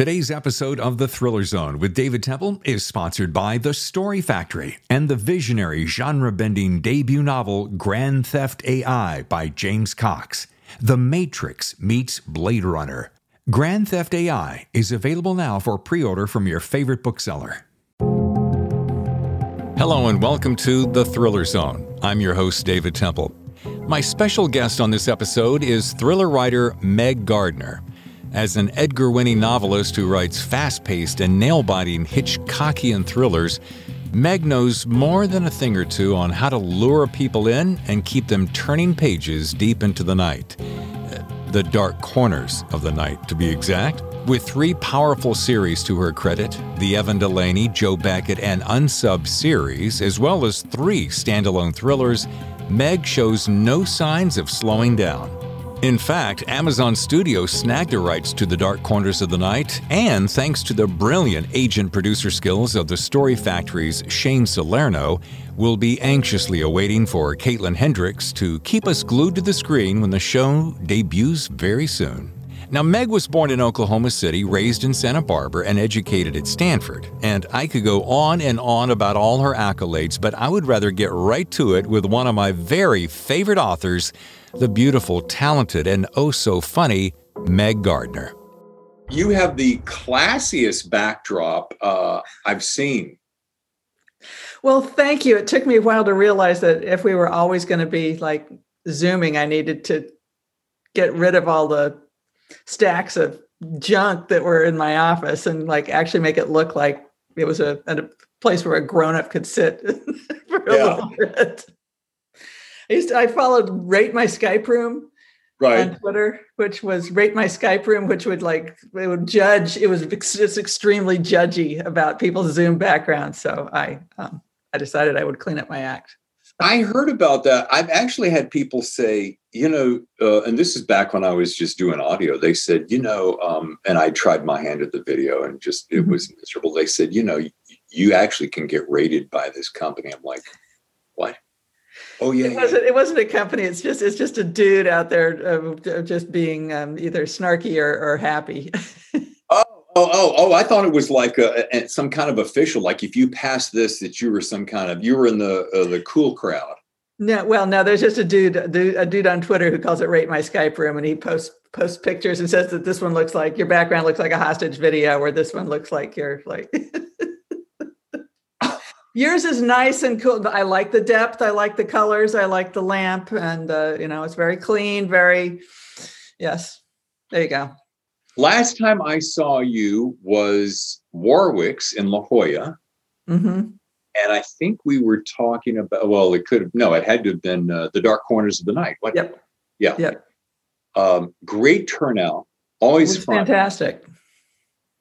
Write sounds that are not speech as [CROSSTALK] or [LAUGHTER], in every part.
Today's episode of The Thriller Zone with David Temple is sponsored by The Story Factory and the visionary genre bending debut novel Grand Theft AI by James Cox. The Matrix meets Blade Runner. Grand Theft AI is available now for pre order from your favorite bookseller. Hello and welcome to The Thriller Zone. I'm your host, David Temple. My special guest on this episode is thriller writer Meg Gardiner. As an Edgar winning novelist who writes fast paced and nail biting Hitchcockian thrillers, Meg knows more than a thing or two on how to lure people in and keep them turning pages deep into the night. Uh, the dark corners of the night, to be exact. With three powerful series to her credit the Evan Delaney, Jo Beckett, and Unsub series, as well as three standalone thrillers, Meg shows no signs of slowing down. In fact, Amazon Studios snagged the rights to The Dark Corners of the Night, and thanks to the brilliant agent producer skills of the Story Factory's Shane Salerno, we'll be anxiously awaiting for Caitlin Hendrix to keep us glued to the screen when the show debuts very soon. Now, Meg was born in Oklahoma City, raised in Santa Barbara, and educated at Stanford. And I could go on and on about all her accolades, but I would rather get right to it with one of my very favorite authors, the beautiful, talented, and oh so funny Meg Gardiner. You have the classiest backdrop uh, I've seen. Well, thank you. It took me a while to realize that if we were always going to be like Zooming, I needed to get rid of all the stacks of junk that were in my office and like actually make it look like it was a, a place where a grown up could sit [LAUGHS] for a yeah. little bit. I used to, I followed Rate My Skype Room right. on Twitter, which was Rate My Skype Room, which would like it would judge. It was just extremely judgy about people's Zoom backgrounds. So I um, I decided I would clean up my act. I heard about that. I've actually had people say, you know, uh, and this is back when I was just doing audio. They said, you know, um, and I tried my hand at the video and just it mm-hmm. was miserable. They said, you know, you, actually can get rated by this company. I'm like? Oh yeah, it wasn't. It wasn't a company. It's just. It's just a dude out there uh, just being um, either snarky or, or happy. [LAUGHS] oh, oh, oh, oh! I thought it was like a, a, some kind of official. Like if you passed this, that you were some kind of you were in the uh, the cool crowd. No, well, no. There's just a dude, a dude, a dude on Twitter who calls it "Rate My Skype Room," and he posts posts pictures and says that this one looks like your background looks like a hostage video, where this one looks like you're like. [LAUGHS] yours is nice and cool. I like the depth. I like the colors. I like the lamp and uh, you know it's very clean very yes. There you go. Last time i saw you was warwick's in la jolla. Mm-hmm. and i think we were talking about well it could have no it had to have been uh, the dark corners of the night what yep. Yeah. Yep. Um, great turnout. Always fantastic.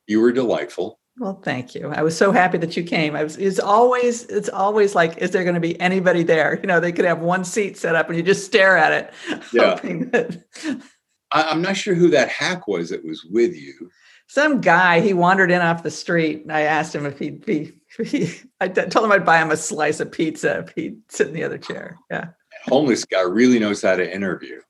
You were delightful well, thank you. I was so happy that you came. I was, it's always, it's always like, is there going to be anybody there? You know, they could have one seat set up and you just stare at it. [LAUGHS] Yeah. That... I, am not sure who that hack was that was with you. Some guy, he wandered in off the street. and I asked him if he'd be, [LAUGHS] he, I told him I'd buy him a slice of pizza if he'd sit in the other chair. Yeah. Homeless guy really knows how to interview.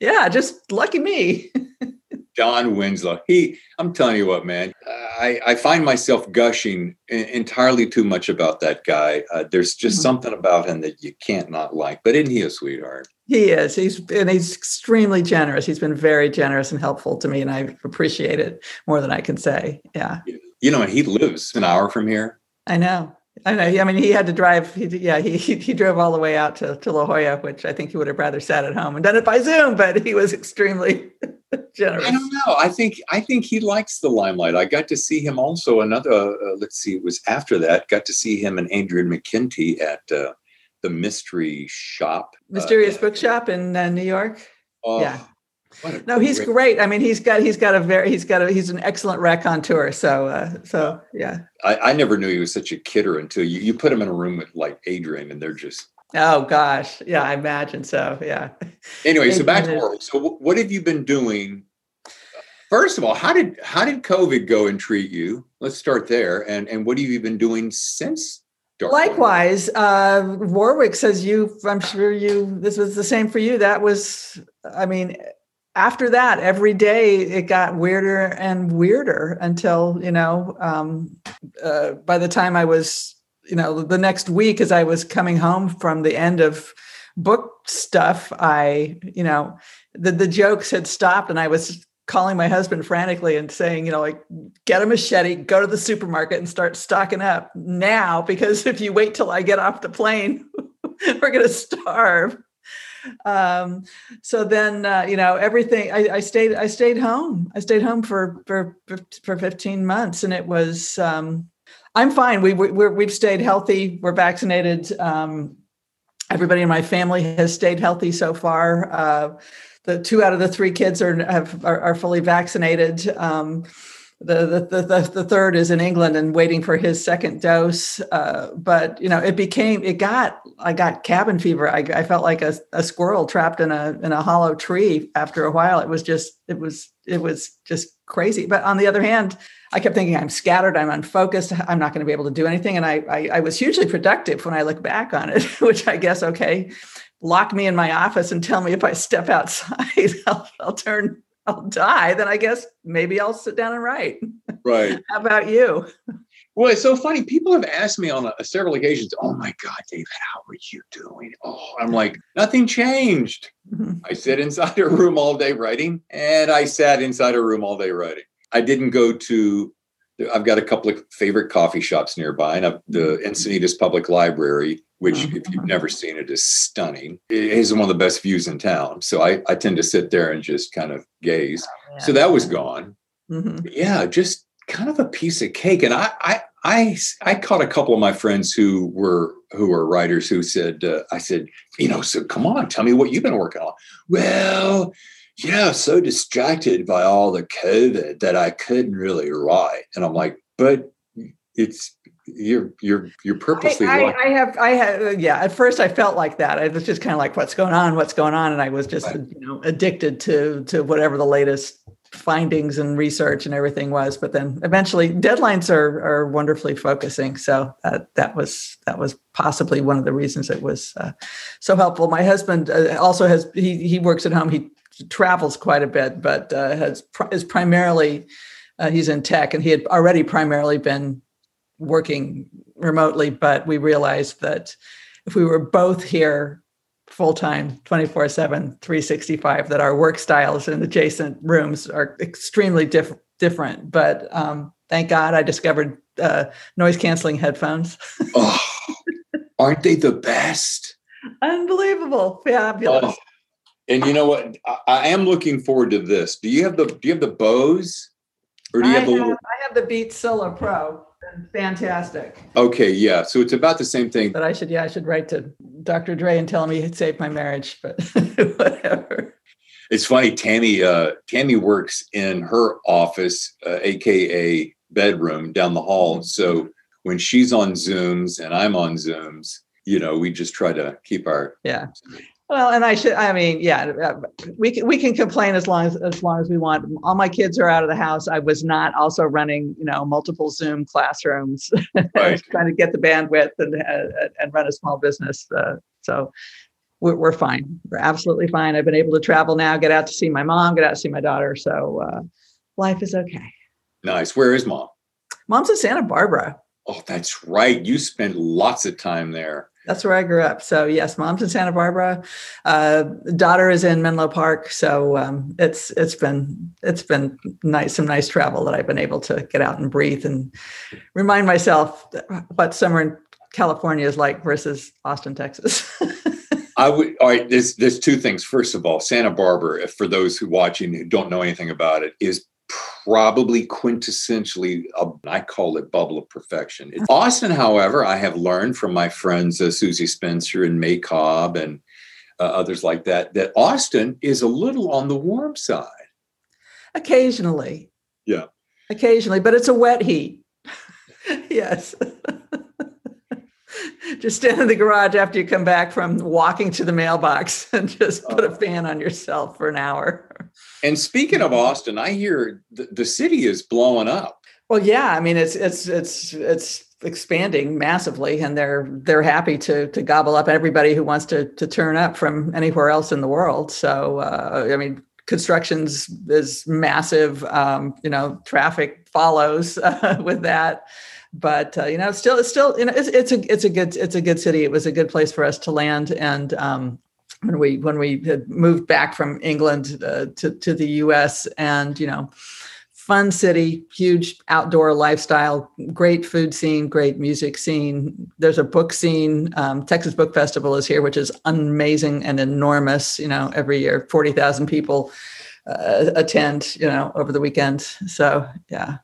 Yeah, just lucky me. [LAUGHS] Don Winslow. He, I'm telling you what, man, I, I find myself gushing entirely too much about that guy. Uh, there's just mm-hmm. something about him that you can't not like. But isn't he a sweetheart? He is. He's and he's extremely generous. He's been very generous and helpful to me, and I appreciate it more than I can say. Yeah. You know, and he lives an hour from here. I know. I know. I mean, he had to drive. He, yeah, he he drove all the way out to, to La Jolla, which I think he would have rather sat at home and done it by Zoom. But he was extremely [LAUGHS] [LAUGHS] generous. I don't know. I think I think he likes the limelight. I got to see him also another. Uh, let's see, it was after that. Got to see him and Adrian McKinty at uh, the Mystery Shop, uh, Mysterious uh, Bookshop in uh, New York. Oh, yeah. No, he's great. great. I mean, he's got he's got a very he's got a he's an excellent raconteur. So uh, so yeah. I, I never knew he was such a kidder until you you put him in a room with like Adrian, and they're just Oh gosh, yeah, I imagine so. Yeah. Anyway, so back to work. So, what have you been doing? First of all, how did how did COVID go and treat you? Let's start there. And and what have you been doing since? Dark Likewise, uh, Warwick says you. I'm sure you. This was the same for you. That was. I mean, after that, every day it got weirder and weirder until, you know, um, uh, by the time I was, you know, the next week as I was coming home from the end of book stuff, I, you know, the, the jokes had stopped and I was calling my husband frantically and saying, you know, like, get a machete, go to the supermarket and start stocking up now, because if you wait till I get off the plane, [LAUGHS] we're going to starve. Um, so then uh, you know everything I, I, stayed i stayed home. I stayed home for for for 15 months and it was um, i'm fine we, we have stayed healthy we're vaccinated um, everybody in my family has stayed healthy so far uh, the two out of the three kids are have are, are fully vaccinated um, the, the, the, the third is in England and waiting for his second dose. Uh, but, you know, it became, it got, I got cabin fever. I, I felt like a, a squirrel trapped in a, in a hollow tree after a while. It was just, it was, it was just crazy. But on the other hand, I kept thinking I'm scattered, I'm unfocused, I'm not going to be able to do anything. And I, I, I was hugely productive when I look back on it, [LAUGHS] which I guess, okay, lock me in my office and tell me if I step outside, [LAUGHS] I'll, I'll turn I'll die, then I guess maybe I'll sit down and write. Right. [LAUGHS] How about you? Well, it's so funny. People have asked me on a, several occasions, "Oh my God, David, how are you doing?" Oh, I'm like, nothing changed. Mm-hmm. I sit inside a room all day writing, and I sat inside a room all day writing. I didn't go to. I've got a couple of favorite coffee shops nearby, and the mm-hmm. Encinitas Public Library which mm-hmm. if you've never seen it is stunning. It is one of the best views in town. So I, I tend to sit there and just kind of gaze. Oh, yeah. So that was gone. Mm-hmm. Yeah, just kind of a piece of cake. And I, I, I, I caught a couple of my friends who were who were writers who said, uh, I said, you know, so come on, tell me what you've been working on. Well, yeah, so distracted by all the COVID that I couldn't really write. And I'm like, but it's you're you're you're purposely I, I, I, have i have yeah at first i felt like that i was just kind of like what's going on what's going on and i was just right. you know addicted to to whatever the latest findings and research and everything was but then eventually deadlines are are wonderfully focusing. So that that was that was possibly one of the reasons it was uh, so helpful. My husband uh, also has he he works at home. He travels quite a bit but uh, has is primarily uh, he's in tech and he had already primarily been working remotely, but we realized that if we were both here full time, 24 7, 365, that our work styles in adjacent rooms are extremely diff- different. But um, thank God I discovered uh, noise canceling headphones. oh, aren't they the best? Unbelievable. Fabulous. Oh. And you know what? I, I, am looking forward to this. Do you have the do you have the Bose? Or do you I have the have, I have the Beats Solo Pro fantastic. Okay, yeah. So it's about the same thing. But I should, yeah, I should write to Dr. Dre and tell him he saved my marriage, but [LAUGHS] whatever. It's funny. Tammy, uh, Tammy works in her office, uh, aka bedroom down the hall. Mm-hmm. So when she's on Zooms and I'm on Zooms, you know, we just try to keep our yeah. Well, and I should. I mean, yeah, uh, we can we can complain as long as as long as we want. All my kids are out of the house. I was not also running, you know, multiple Zoom classrooms, [LAUGHS] right. trying to get the bandwidth and uh, and run a small business. Uh, so we're, we're fine. We're absolutely fine. I've been able to travel now, get out to see my mom, get out to see my daughter. So uh, life is okay. Nice. Where is mom? Mom's in Santa Barbara. Oh, that's right. You spent lots of time there. That's where I grew up. So yes, mom's in Santa Barbara. Uh, daughter is in Menlo Park. So um, it's it's been it's been nice, some nice travel that I've been able to get out and breathe and remind myself what summer in California is like versus Austin, Texas. [LAUGHS] I would. All right. There's there's two things. First of all, Santa Barbara, for those who watching who don't know anything about it, is probably quintessentially, a, I call it bubble of perfection. Austin, however, I have learned from my friends uh, Susie Spencer and May Cobb and uh, others like that, that Austin is a little on the warm side. Occasionally. Yeah. Occasionally, but it's a wet heat. [LAUGHS] yes. [LAUGHS] just stand in the garage after you come back from walking to the mailbox [LAUGHS] and just put a oh. fan on yourself for an hour. And speaking of Austin, I hear the, the city is blowing up. Well, yeah, I mean it's it's it's it's expanding massively and they're they're happy to to gobble up everybody who wants to to turn up from anywhere else in the world. So uh, I mean constructions is massive. Um, you know, traffic follows [LAUGHS] uh, with that. But uh, you know, still, it's still, you know, it's, it's a it's a good it's a good city. It was a good place for us to land, and um, when we when we had moved back from England uh, to to the U.S. and you know fun city, huge outdoor lifestyle, great food scene, great music scene. There's a book scene. Um, Texas Book Festival is here, which is amazing and enormous. You know, every year, 40,000 people uh, attend, you know, over the weekend. So, yeah.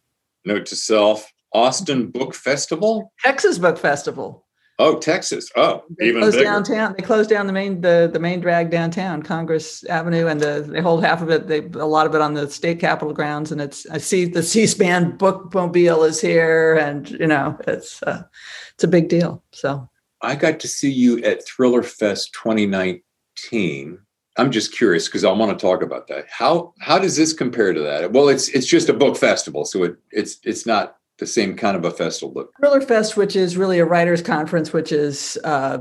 Note to self Austin Book Festival? Texas Book Festival. Oh, Texas. Oh, they even closed bigger. downtown. They closed down the main the the main drag downtown, Congress Avenue, and the they hold half of it. They a lot of it on the state capitol grounds. And it's I see the [LAUGHS] C-SPAN bookmobile is here, and you know it's uh, it's a big deal. So I got to see you at Thriller Fest 2019. I'm just curious because I want to talk about that. How how does this compare to that? Well, it's it's just a book festival, so it it's it's not the same kind of a festival. Thriller Fest, which is really a writers' conference, which is uh,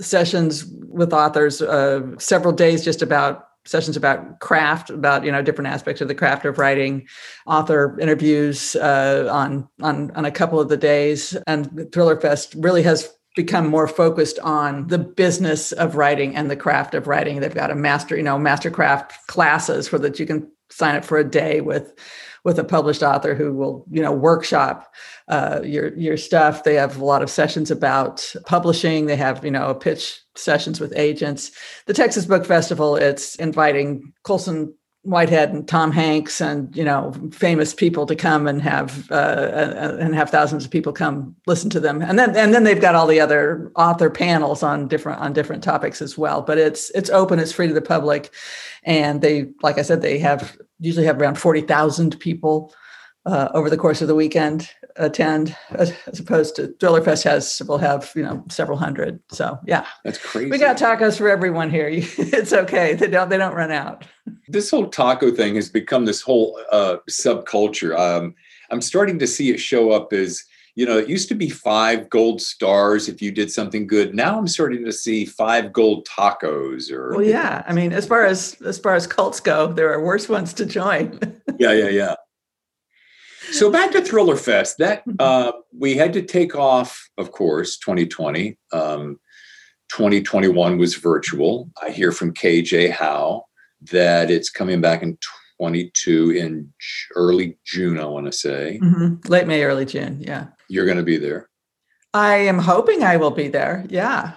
sessions with authors, uh, several days just about sessions about craft, about you know different aspects of the craft of writing, author interviews uh, on on on a couple of the days, and Thriller Fest really has become more focused on the business of writing and the craft of writing. They've got a master, you know, master craft classes for that you can sign up for a day with with a published author who will you know workshop uh, your your stuff. They have a lot of sessions about publishing. They have you know pitch sessions with agents. The texas book festival it's inviting colson whitehead and tom hanks and you know famous people to come and have uh, and have thousands of people come listen to them. And then and then they've got all the other author panels on different on different topics as well. But it's it's open it's free to the public. And they like i said they have usually have around 40,000 people uh, over the course of the weekend attend as, opposed to Thriller Fest has will have you know several hundred so yeah that's crazy we got tacos for everyone here [LAUGHS] it's okay they don't they don't run out [LAUGHS] this whole taco thing has become this whole uh, subculture um, I'm starting to see it show up as you know, it used to be five gold stars if you did something good. Now I'm starting to see five gold tacos or Well, yeah. I mean, as far as as far as cults go, there are worse ones to join. [LAUGHS] yeah, yeah, yeah. So back to Thriller Fest. That mm-hmm. uh, we had to take off, of course, 2020. Um, 2021 was virtual. I hear from KJ Howe that it's coming back in 22 in early June, I want to say. Mm-hmm. Late May, early June. Yeah. You're going to be there. I am hoping I will be there. Yeah.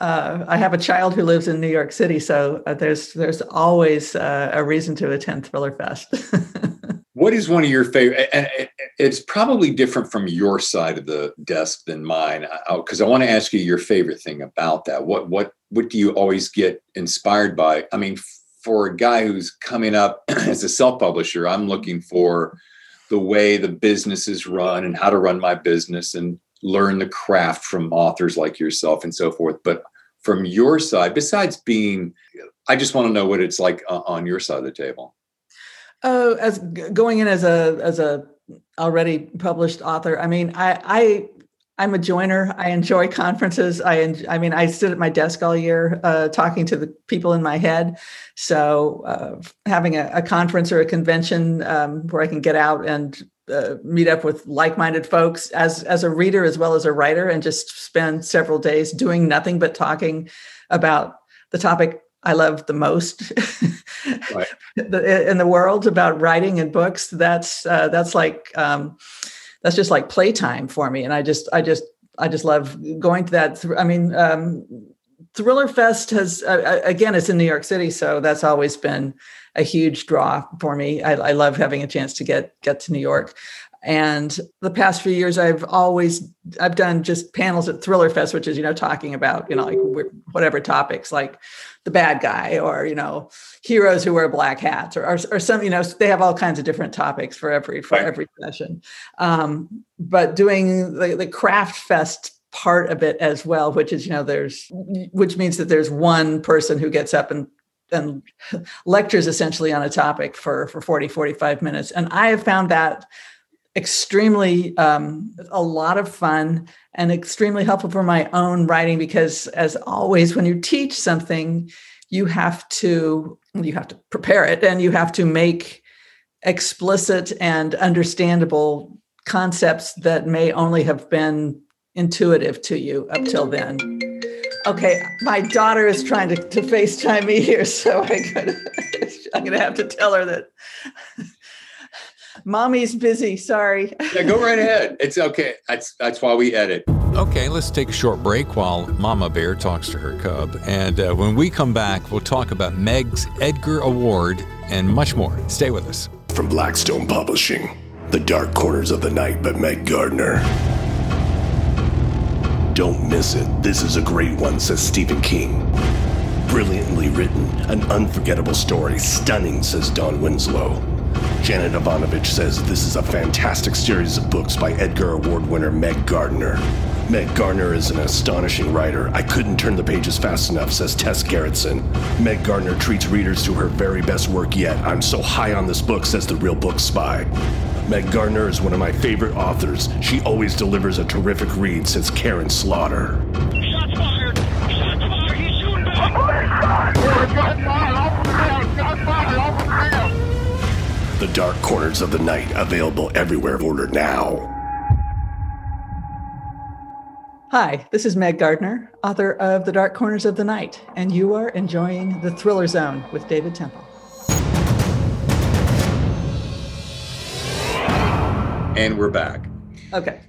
Uh, I have a child who lives in New York City, so uh, there's there's always uh, a reason to attend Thriller Fest. [LAUGHS] what is one of your favorite? It's probably different from your side of the desk than mine, because uh, I want to ask you your favorite thing about that. What what what do you always get inspired by? I mean, for a guy who's coming up [CLEARS THROAT] as a self publisher, I'm looking for the way the business is run and how to run my business and learn the craft from authors like yourself and so forth. But from your side, besides being, I just want to know what it's like on your side of the table. Oh, as going in as a as a already published author, I mean, I I I'm a joiner. I enjoy conferences. I, en- I mean, I sit at my desk all year uh, talking to the people in my head. So uh, having a, a, conference or a convention um, where I can get out and uh, meet up with like-minded folks as as a reader as well as a writer, and just spend several days doing nothing but talking about the topic I love the most [LAUGHS] right. in the world about writing and books. That's uh, that's like. Um, that's just like playtime for me and i just i just i just love going to that i mean um, thriller fest has uh, again it's in new york city so that's always been a huge draw for me I, I love having a chance to get get to new york and the past few years i've always i've done just panels at thriller fest which is you know talking about you know like whatever topics like the bad guy or you know heroes who wear black hats or, or, or some you know they have all kinds of different topics for every for right. every session um, but doing the, the craft fest part of it as well which is you know there's which means that there's one person who gets up and and [LAUGHS] lectures essentially on a topic for for 40 45 minutes and i have found that extremely um, a lot of fun and extremely helpful for my own writing because as always when you teach something you have to you have to prepare it and you have to make explicit and understandable concepts that may only have been intuitive to you up till then. Okay, my daughter is trying to, to FaceTime me here, [LAUGHS] so I gotta, [LAUGHS] I'm to have to tell her that mommy's busy. Sorry. Yeah, go right ahead. It's okay. That's that's why we edit. Okay, let's take a short break while Mama Bear talks to her cub. And uh, when we come back, we'll talk about Meg's Edgar Award and much more. Stay with us. From Blackstone Publishing, The Dark Corners of the Night by Meg Gardiner. Don't miss it. This is a great one, says Stephen King. Brilliantly written, an unforgettable story. Stunning, says Don Winslow. Janet Evanovich says this is a fantastic series of books by Edgar Award winner Meg Gardiner. Meg Gardiner is an astonishing writer. I couldn't turn the pages fast enough, says Tess Gerritsen. Meg Gardiner treats readers to her very best work yet. I'm so high on this book, says the Real Book Spy. Meg Gardiner is one of my favorite authors. She always delivers a terrific read, says Karin Slaughter. Shots fired! Shots fired! He's shooting back! Oh The Dark Corners of the Night, available everywhere. Order now. Hi, this is Meg Gardiner, author of The Dark Corners of the Night, and you are enjoying The Thriller Zone with David Temple. And we're back. Okay.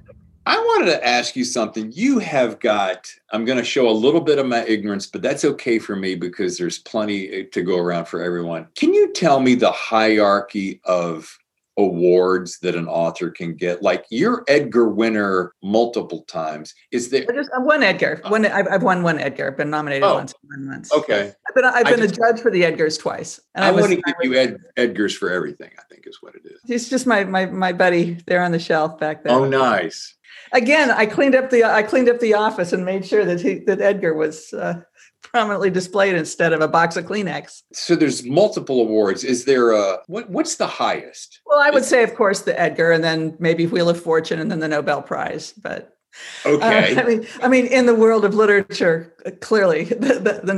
I wanted to ask you something. You have got, I'm going to show a little bit of my ignorance, but that's okay for me because there's plenty eh, to go around for everyone. Can you tell me the hierarchy of awards that an author can get? Like you're Edgar winner multiple times. Is there I just I won Edgar. Uh. One, I've, I've won one Edgar. Been nominated Oh. once. Once. okay? I've been I've I been just- judge for the Edgars twice, and I, was, want to give you Ed, Edgars for everything. I think is what it is. He's just my my my buddy there on the shelf back there. Oh, nice. Again, I cleaned up the I cleaned up the office and made sure that he that Edgar was uh, prominently displayed instead of a box of Kleenex. So there's multiple awards. Is there a what? What's the highest? Well, I would Is- say, of course, the Edgar, and then maybe Wheel of Fortune, and then the Nobel Prize. But uh, Okay. I mean, I mean, in the world of literature, uh, clearly, the the, the,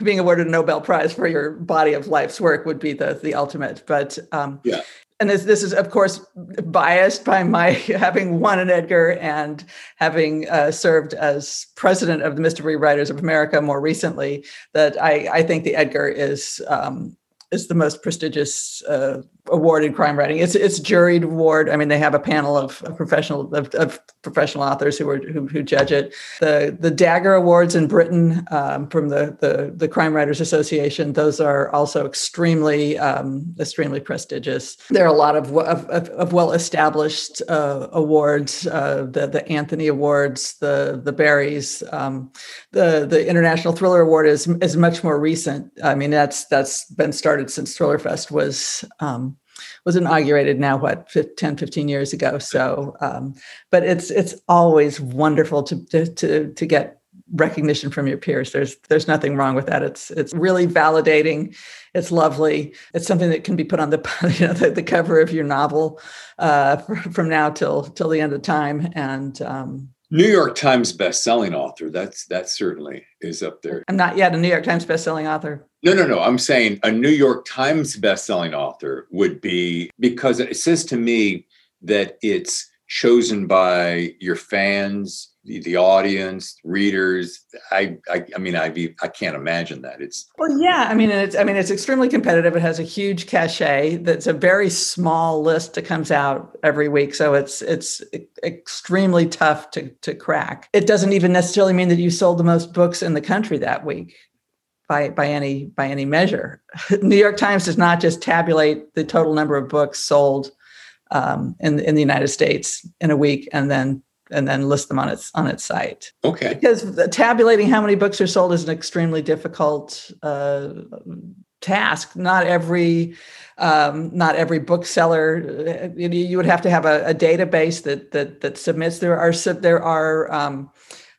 the being awarded a Nobel Prize for your body of life's work would be the the ultimate. But um, Yeah. And this, this is, of course, biased by my [LAUGHS] having won an Edgar and having uh, served as president of the Mystery Writers of America more recently. That I, I think the Edgar is um, is the most prestigious uh, award in crime writing. It's it's juried award. I mean, they have a panel of, of professional of, of professional authors who are who, who judge it. The the Dagger Awards in Britain um, from the, the the Crime Writers Association. Those are also extremely um, extremely prestigious. There are a lot of of, of, of well established uh, awards. Uh, the the Anthony Awards, the the Barrys. Um, the the International Thriller Award is is much more recent. I mean, that's that's been started since Thriller Fest was um, was inaugurated now what 10 15 years ago so um, but it's it's always wonderful to, to to to get recognition from your peers there's there's nothing wrong with that it's it's really validating it's lovely it's something that can be put on the [LAUGHS] you know the, the cover of your novel uh, from now till till the end of time and um, New York Times best-selling author. That's that certainly is up there. i'm not yet a new york times best-selling author No, no, no. I'm saying a New York Times best-selling author would be because it says to me that it's chosen by your fans, the, the audience, readers. I, I, I mean, I be, I can't imagine that. It's Well, yeah, I mean, it's I mean, it's extremely competitive. It has a huge cachet. That's a very small list that comes out every week, so it's it's extremely tough to to crack. It doesn't even necessarily mean that you sold the most books in the country that week by by any by any measure. [LAUGHS] New York Times does not just tabulate the total number of books sold um, in in the United States in a week and then and then list them on its on its site okay. because tabulating how many books are sold is an extremely difficult uh, task. Not every um, not every bookseller uh, you, you would have to have a, a database that that that submits. There are there are um,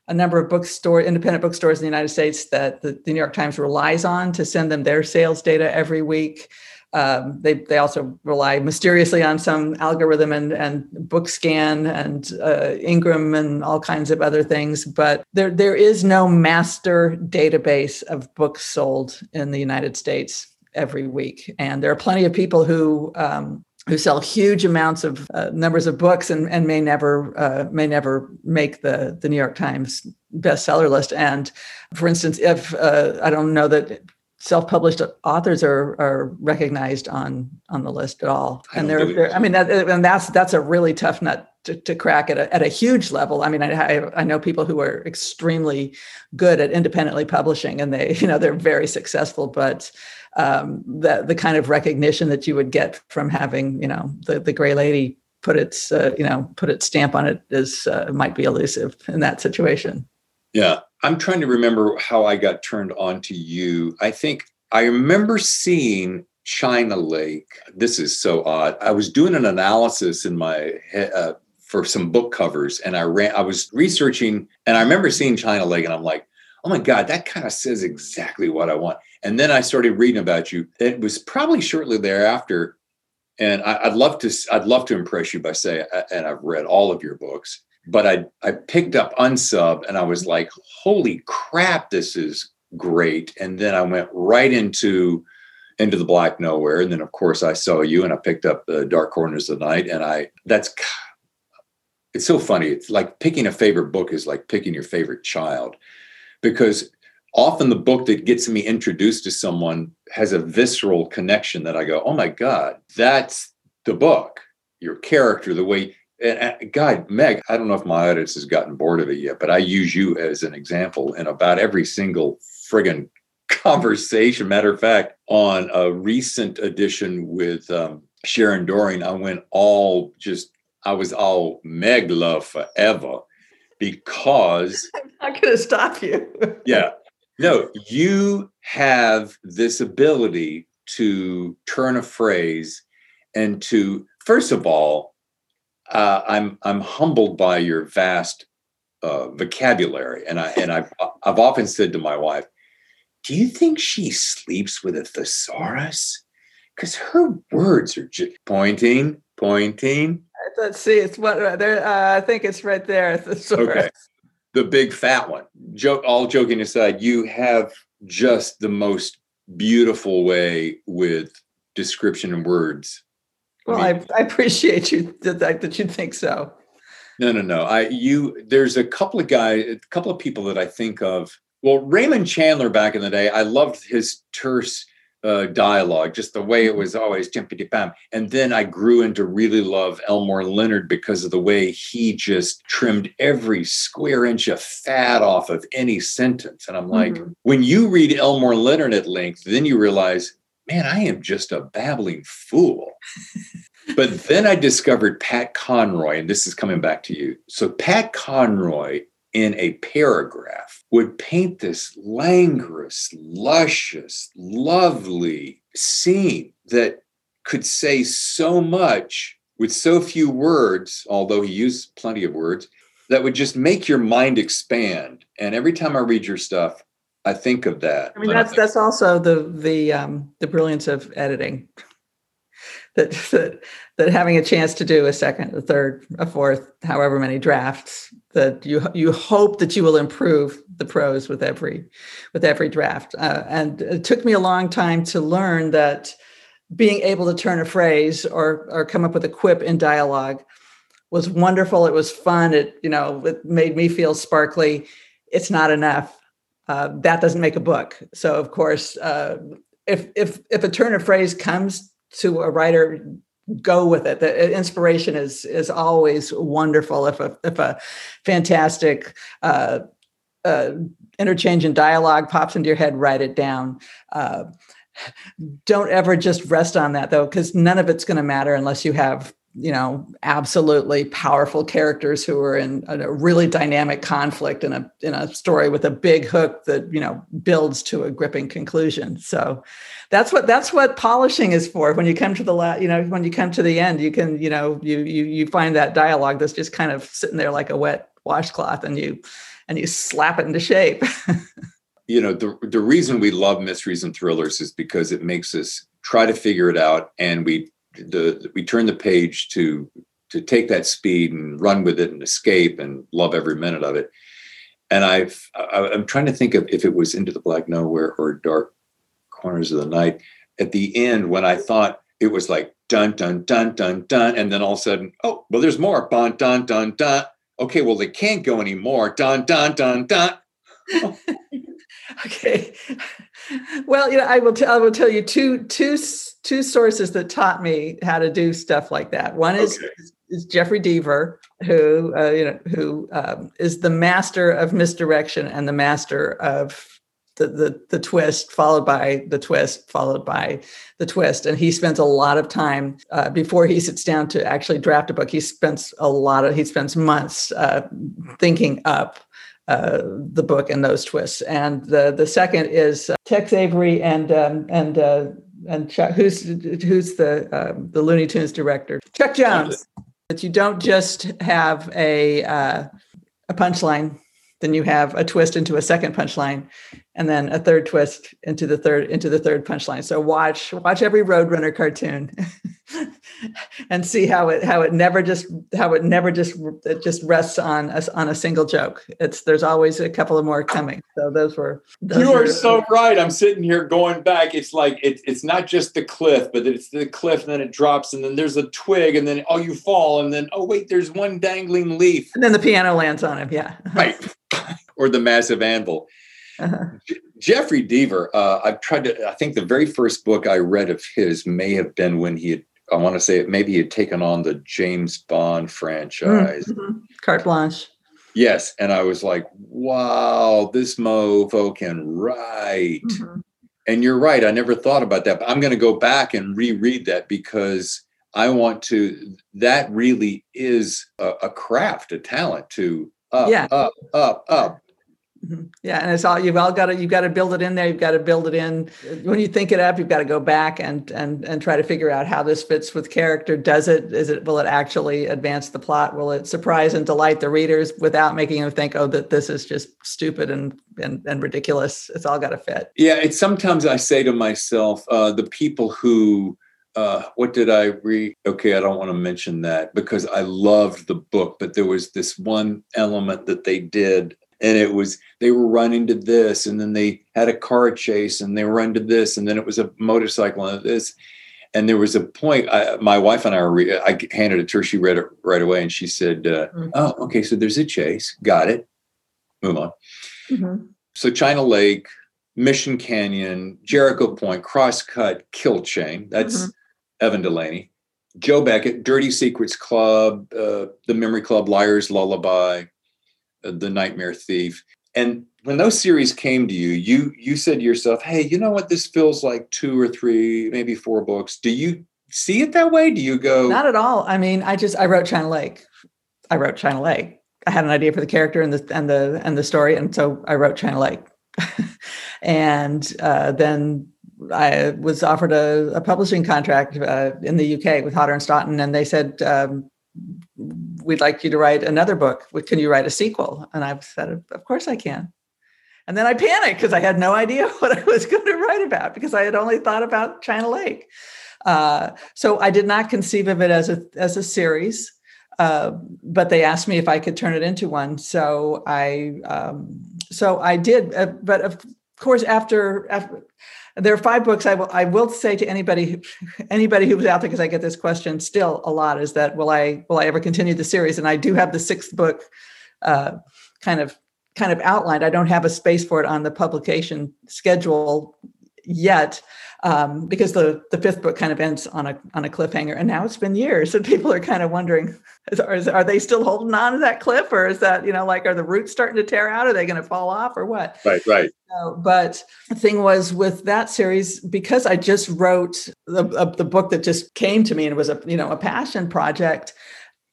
a number of bookstore independent bookstores in the United States that the, the New York Times relies on to send them their sales data every week. um, they they also rely mysteriously on some algorithm and and Bookscan and uh, Ingram and all kinds of other things. But there there is no master database of books sold in the United States every week, and there are plenty of people who um, who sell huge amounts of uh, numbers of books and, and may never uh, may never make the the New York Times bestseller list. And for instance, if uh, I don't know that self-published authors are are recognized on on the list at all, and they're, they're I mean that, and that's that's a really tough nut to, to crack at a, at a huge level. I mean, I, I know people who are extremely good at independently publishing, and they [LAUGHS] you know they're very successful, but um, the the kind of recognition that you would get from having you know the the gray lady put its uh, you know put its stamp on it is uh, might be elusive in that situation. Yeah, I'm trying to remember how I got turned on to you. I think I remember seeing China Lake. This is so odd. I was doing an analysis in my head. Uh, for some book covers and I ran I was researching and I remember seeing China Lake and I'm like oh my God, that kind of says exactly what I want. And then I started reading about you. It was probably shortly thereafter. And I, would love to, I'd love to impress you by saying, and I've read all of your books, but I, I picked up Unsub and I was mm-hmm. like, holy crap, this is great. And then I went right into, into the black nowhere. And then of course I saw you and I picked up the dark corners of the night. And I, that's, it's so funny. It's like picking a favorite book is like picking your favorite child because often the book that gets me introduced to someone has a visceral connection that I go, oh my God, that's the book, your character, the way. And God, Meg, I don't know if my audience has gotten bored of it yet, but I use you as an example in about every single friggin' [LAUGHS] conversation. Matter of fact, on a recent edition with um, Sharon Doering, I went all just, I was all Meg love forever because [LAUGHS] I'm not going to stop you. yeah. No, you have this ability to turn a phrase and to, first of all, uh, I'm I'm humbled by your vast uh, vocabulary, and I and I've I've often said to my wife, "Do you think she sleeps with a thesaurus? Because her words are just pointing, pointing, Let's see. It's what uh, there. Uh, I think it's right there. [LAUGHS] The okay. The big fat one. Joke. All joking aside, you have just the most beautiful way with description and words. Well, I, mean, I, I appreciate you that, that you think so. No, no, no. I you. There's a couple of guys, a couple of people that I think of. Well, Raymond Chandler back in the day, I loved his terse uh, dialogue, just the way it was always jimpity pam. And then I grew into really love Elmore Leonard because of the way he just trimmed every square inch of fat off of any sentence. And I'm like, mm-hmm. when you read Elmore Leonard at length, then you realize, man, I am just a babbling fool. but then I discovered Pat Conroy, and this is coming back to you. So Pat Conroy in a paragraph would paint this languorous, luscious, lovely scene that could say so much with so few words, although he used plenty of words, that would just make your mind expand. And every time I read your stuff, I think of that. I mean, that's that's also the the um, the brilliance of editing that, that that having a chance to do a second, a third, a fourth, however many drafts, that you you hope that you will improve the prose with every with every draft. Uh, and it took me a long time to learn that being able to turn a phrase or or come up with a quip in dialogue was wonderful. It was fun. It you know it made me feel sparkly. It's not enough. Uh, that doesn't make a book. So of course, uh, if if if a turn of phrase comes to a writer go with it. The uh, inspiration is is always wonderful. If a if a fantastic uh, uh, interchange in dialogue pops into your head write it down. Uh, don't ever just rest on that though because none of it's going to matter unless you have you know absolutely powerful characters who are in a really dynamic conflict in a in a story with a big hook that you know builds to a gripping conclusion. So that's what that's what polishing is for. When you come to the la- you know when you come to the end you can you know you you you find that dialogue that's just kind of sitting there like a wet washcloth and you and you slap it into shape. [LAUGHS] You know the the reason we love mysteries and thrillers is because it makes us try to figure it out, and we the we turn the page to to take that speed and run with it and escape and love every minute of it. And I've I'm trying to think of if it was Into the Black Nowhere or Dark Corners of the Night. At the end, when I thought it was like dun dun dun dun dun, and then all of a sudden, oh well, there's more dun dun dun dun. Okay, well they can't go anymore. Dun dun dun dun. [LAUGHS] [LAUGHS] okay. Well, you know, I will. T- I will tell you two two two sources that taught me how to do stuff like that. One is Okay. is Jeffrey Deaver, who uh, you know who um, is the master of misdirection and the master of the, the the twist, followed by the twist, followed by the twist. And he spends a lot of time uh, before he sits down to actually draft a book. He spends a lot of he spends months uh, thinking up uh, the book and those twists. And the the second is uh, Tex Avery and um, and uh, and Chuck, who's who's the um, the Looney Tunes director, Chuck Jones. That you don't just have a uh, a punchline, then you have a twist into a second punchline, and then a third twist into the third into the third punchline. So watch watch every Roadrunner cartoon, [LAUGHS] and see how it how it never just how it never just it just rests on us on a single joke. It's there's always a couple of more coming. So those were those You are were- so right. I'm sitting here going back. It's like it, it's not just the cliff, but it's the cliff, and then it drops, and then there's a twig, and then oh, you fall, and then oh wait, there's one dangling leaf, and then the piano lands on him. Yeah. [LAUGHS] right? or the massive anvil. Uh-huh. Jeffrey Deaver. Uh, I've tried to. I think the very first book I read of his may have been when he had. I want to say it. Maybe he had taken on the James Bond franchise. Mhm. Carte blanche. Yes, and I was like, "Wow, this mofo can write." Mhm. And you're right. I never thought about that. But I'm going to go back and reread that because I want to. That really is a, a craft, a talent to up, Yeah. up, up, up. Mhm. Yeah, and it's all you've all got to you've got to build it in there. You've got to build it in when you think it up. You've got to go back and and and try to figure out how this fits with character. Does it? Is it? Will it actually advance the plot? Will it surprise and delight the readers without making them think, oh, that this is just stupid and and, and ridiculous? It's all got to fit. Yeah, it's sometimes I say to myself, uh, the people who, uh, what did I read? Okay, I don't want to mention that because I loved the book, but there was this one element that they did, and it was they were running to this, and then they had a car chase, and they were to this, and then it was a motorcycle and this. And there was a point. I, my wife and I were. Re- I handed it to her. She read it right away, and she said, uh, Mhm. "Oh, okay. So there's a chase. Got it. Move on." Mhm. so China Lake, Mission Canyon, Jericho Point, Crosscut, Kill Chain. That's Mhm. Evan Delaney. Jo Beckett, Dirty Secrets Club, uh, The Memory Club, Liar's Lullaby, The Nightmare Thief. And when those series came to you, you you said to yourself, "Hey, you know what? This feels like two or three, maybe four books." Do you see it that way? Do you go? Not at all. I mean, I just I wrote China Lake. I wrote China Lake. I had an idea for the character and the and the and the story, and so I wrote China Lake. [LAUGHS] and uh, then I was offered a, a publishing contract uh, in the UK with Hodder and Stoughton, and they said, um, "We'd like you to write another book. Can you write a sequel?" And I said, "Of course I can." And then I panicked because I had no idea [LAUGHS] what I was going to write about because I had only thought about China Lake. Uh, so I did not conceive of it as a as a series, uh, but they asked me if I could turn it into one. So I um, so I did. Uh, but of course, after after there are five books. I will I will say to anybody anybody who was out there because I get this question still a lot is that will I will I ever continue the series? And I do have the sixth book uh, kind of kind of outlined. I don't have a space for it on the publication schedule yet um, because the the fifth book kind of ends on a on a cliffhanger, and now it's been years, and people are kind of wondering: is, are, is- are they still holding on to that cliff, or is that you know like are the roots starting to tear out? Are they going to fall off, or what? right, right. So, but the thing was with that series because I just wrote the, uh, the book that just came to me and it was a you know a passion project.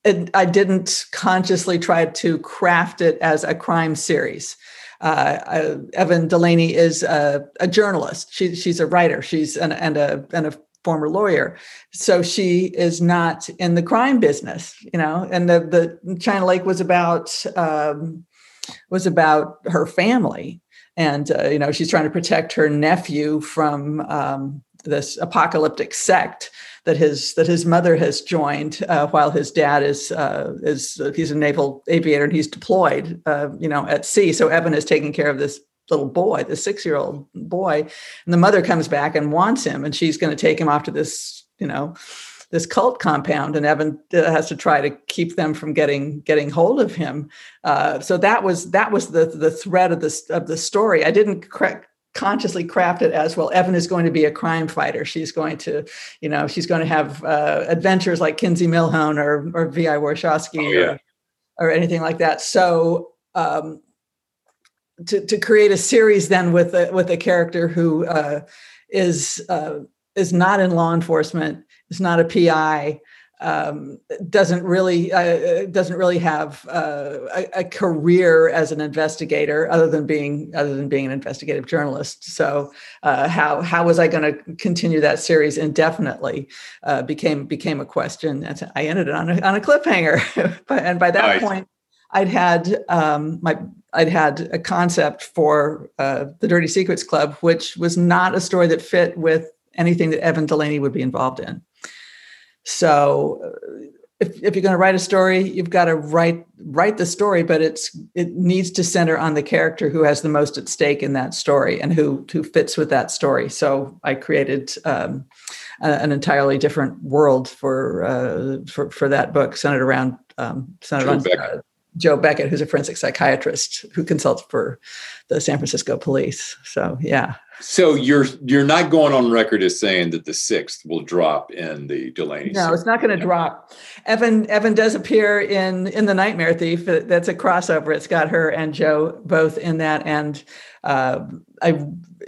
It, I didn't consciously try to craft it as a crime series. Uh, uh, Evan Delaney is a, a journalist. She, she's a writer. She's an, and a and a former lawyer. So she is not in the crime business, you know. And the the China Lake was about um, was about her family, and uh, you know she's trying to protect her nephew from um, this apocalyptic sect that his that his mother has joined uh, while his dad is uh, is he's a naval aviator and he's deployed uh, you know at sea. So Evan is taking care of this little boy, the six year old boy, and the mother comes back and wants him, and she's going to take him off to this you know this cult compound. And evan has to try to keep them from getting getting hold of him. Uh, so that was that was the the thread of the of the story. I didn't correct consciously craft it as well evan is going to be a crime fighter she's going to you know she's going to have uh, adventures like kinsey millhone or or vi warshawski Oh, yeah. or, or anything like that so um, to, to create a series then with a with a character who uh, is uh, is not in law enforcement is not a pi um, doesn't really uh, doesn't really have uh, a, a career as an investigator other than being other than being an investigative journalist. So uh, how how was I going to continue that series indefinitely uh, became became a question. And I ended it on a, on a cliffhanger, [LAUGHS] and by that Nice. point, I'd had um, my I'd had a concept for uh, the Dirty Secrets Club, which was not a story that fit with anything that Evan Delaney would be involved in. So uh, if, if you're going to write a story, you've got to write write the story, but it's it needs to center on the character who has the most at stake in that story and who who fits with that story. So I created um, a- an entirely different world for uh, for for that book, centered around um, centered Jo on Beckett. uh, Jo Beckett, who's a forensic psychiatrist who consults for the San Francisco police. So yeah, So you're you're not going on record as saying that the sixth will drop in the Delaney. No, series. it's not going to drop. Evan Evan does appear in in the Nightmare Thief. That's a crossover. It's got her and Jo both in that, and uh, I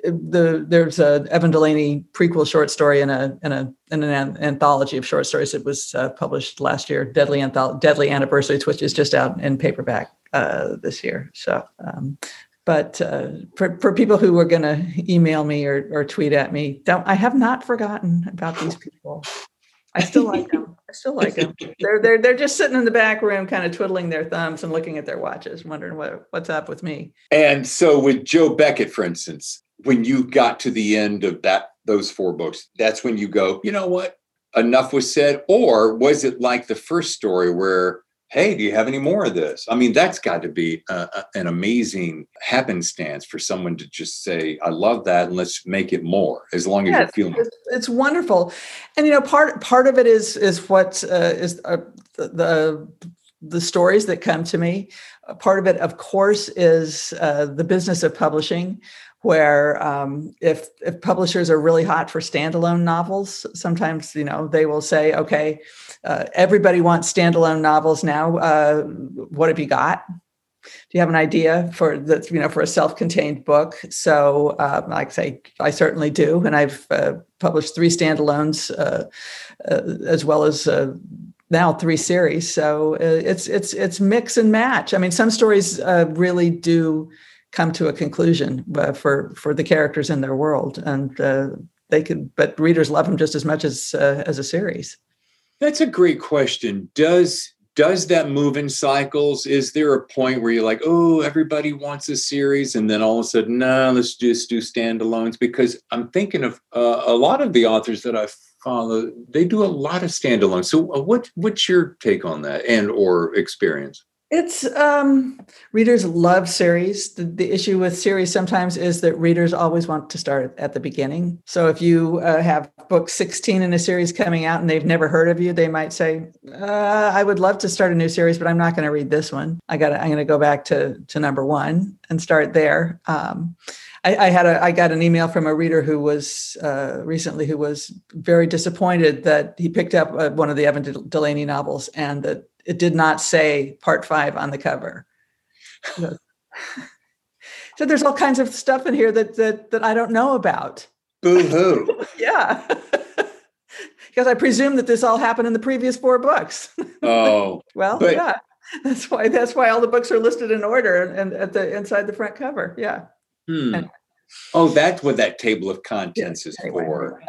the there's a Evan Delaney prequel short story in a in a in an an- anthology of short stories that was uh, published last year, Deadly Anthol- Deadly Anniversaries, which is just out in paperback uh, this year. So. Um, but uh, for, for people who were going to email me or, or tweet at me, don't I have not forgotten about these [LAUGHS] people. I still like them. I still like them. They're they're they're just sitting in the back room, kind of twiddling their thumbs and looking at their watches, wondering what what's up with me. And so with Jo Beckett, for instance, when you got to the end of that those four books, that's when you go, you know what? Enough was said. Or was it like the first story where, hey, do you have any more of this? I mean, that's got to be uh, uh, an amazing happenstance for someone to just say, I love that, and let's make it more. As long as you're feeling It's, it's wonderful, and you know part part of it is is what uh, is uh, the, the the stories that come to me. Part of it, of course, is uh, the business of publishing. Where um, if if publishers are really hot for standalone novels, sometimes you know they will say, "Okay, uh, everybody wants standalone novels now. Uh, what have you got? Do you have an idea for the you know for a self-contained book?" So, uh, like I say, I certainly do, and I've uh, published three standalones uh, uh, as well as. Now three series so it's it's it's mix and match i mean some stories really do come to a conclusion uh, for for the characters in their world and uh, they could but readers love them just as much as uh, as a series That's a great question. Does does that move in cycles? Is there a point where you're like, oh, everybody wants a series, and then all of a sudden, no, let's just do standalones? Because I'm thinking of uh, a lot of the authors that I follow. They do a lot of standalones. So, uh, what what's your take on that and or experience? It's um, readers love series. The, the issue with series sometimes is that readers always want to start at the beginning. So if you uh, have book 16 in a series coming out and they've never heard of you, they might say, uh, "I would love to start a new series, but I'm not going to read this one. I got. I'm going to go back to to number one and start there." Um, I, had a. I got an email from a reader who was uh, recently who was very disappointed that he picked up uh, one of the Evan Delaney novels and that it did not say part five on the cover. [LAUGHS] so there's all kinds of stuff in here that that that I don't know about. Boo hoo! [LAUGHS] Yeah. [LAUGHS] because I presume that this all happened in the previous four books. oh, well, But- yeah. That's why that's why all the books are listed in order and at the inside the front cover. Yeah. hmm. Oh, that's what that table of contents is Anyway, for.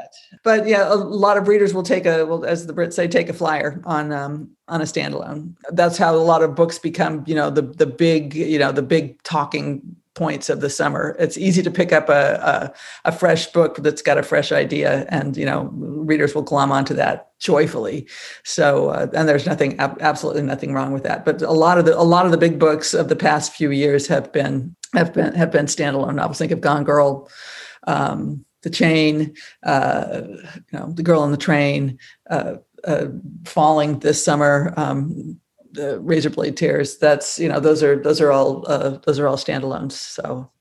But yeah, a lot of readers will take a well, as the Brits say, take a flyer on um, on a standalone. That's how a lot of books become, you know, the the big, you know, the big talking points of the summer. It's easy to pick up a, a, a fresh book that's got a fresh idea, and you know readers will glom onto that joyfully. So, uh, and there's nothing absolutely nothing wrong with that. But a lot of the a lot of the big books of the past few years have been have been have been standalone novels. Think of Gone Girl. Um, the chain, uh, you know, the girl on the train, uh, uh, falling this summer, um, the razor blade tears. That's you know those are those are all uh, those are all standalones. So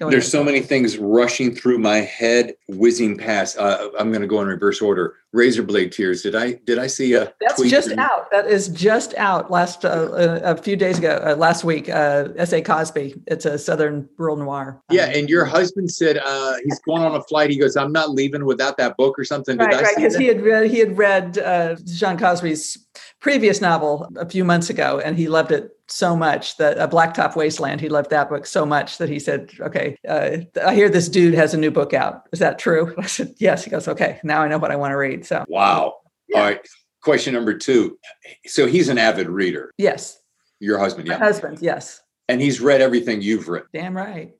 uh, there's so many things rushing through my head, whizzing past. Uh, I'm going to go in reverse order. Razor blade tears. Did I did I see a? That's just out. That is just out. Last uh, a few days ago, uh, last week. Uh, S.A. Cosby. It's a Southern rural noir. Yeah, um, and your husband said uh, he's going on a flight. He goes, "I'm not leaving without that book or something." Did right, right. Because he had read he had read uh, John Cosby's previous novel a few months ago, and he loved it so much that a blacktop wasteland he loved that book so much that he said okay uh, i hear this dude has a new book out. Is that true? [LAUGHS] I said yes. He goes okay now i know what i want to read so. Wow. Yeah. all right. Question number two. So he's an avid reader. Yes. Your husband yeah. My husband yes. And he's read everything you've written. Damn right.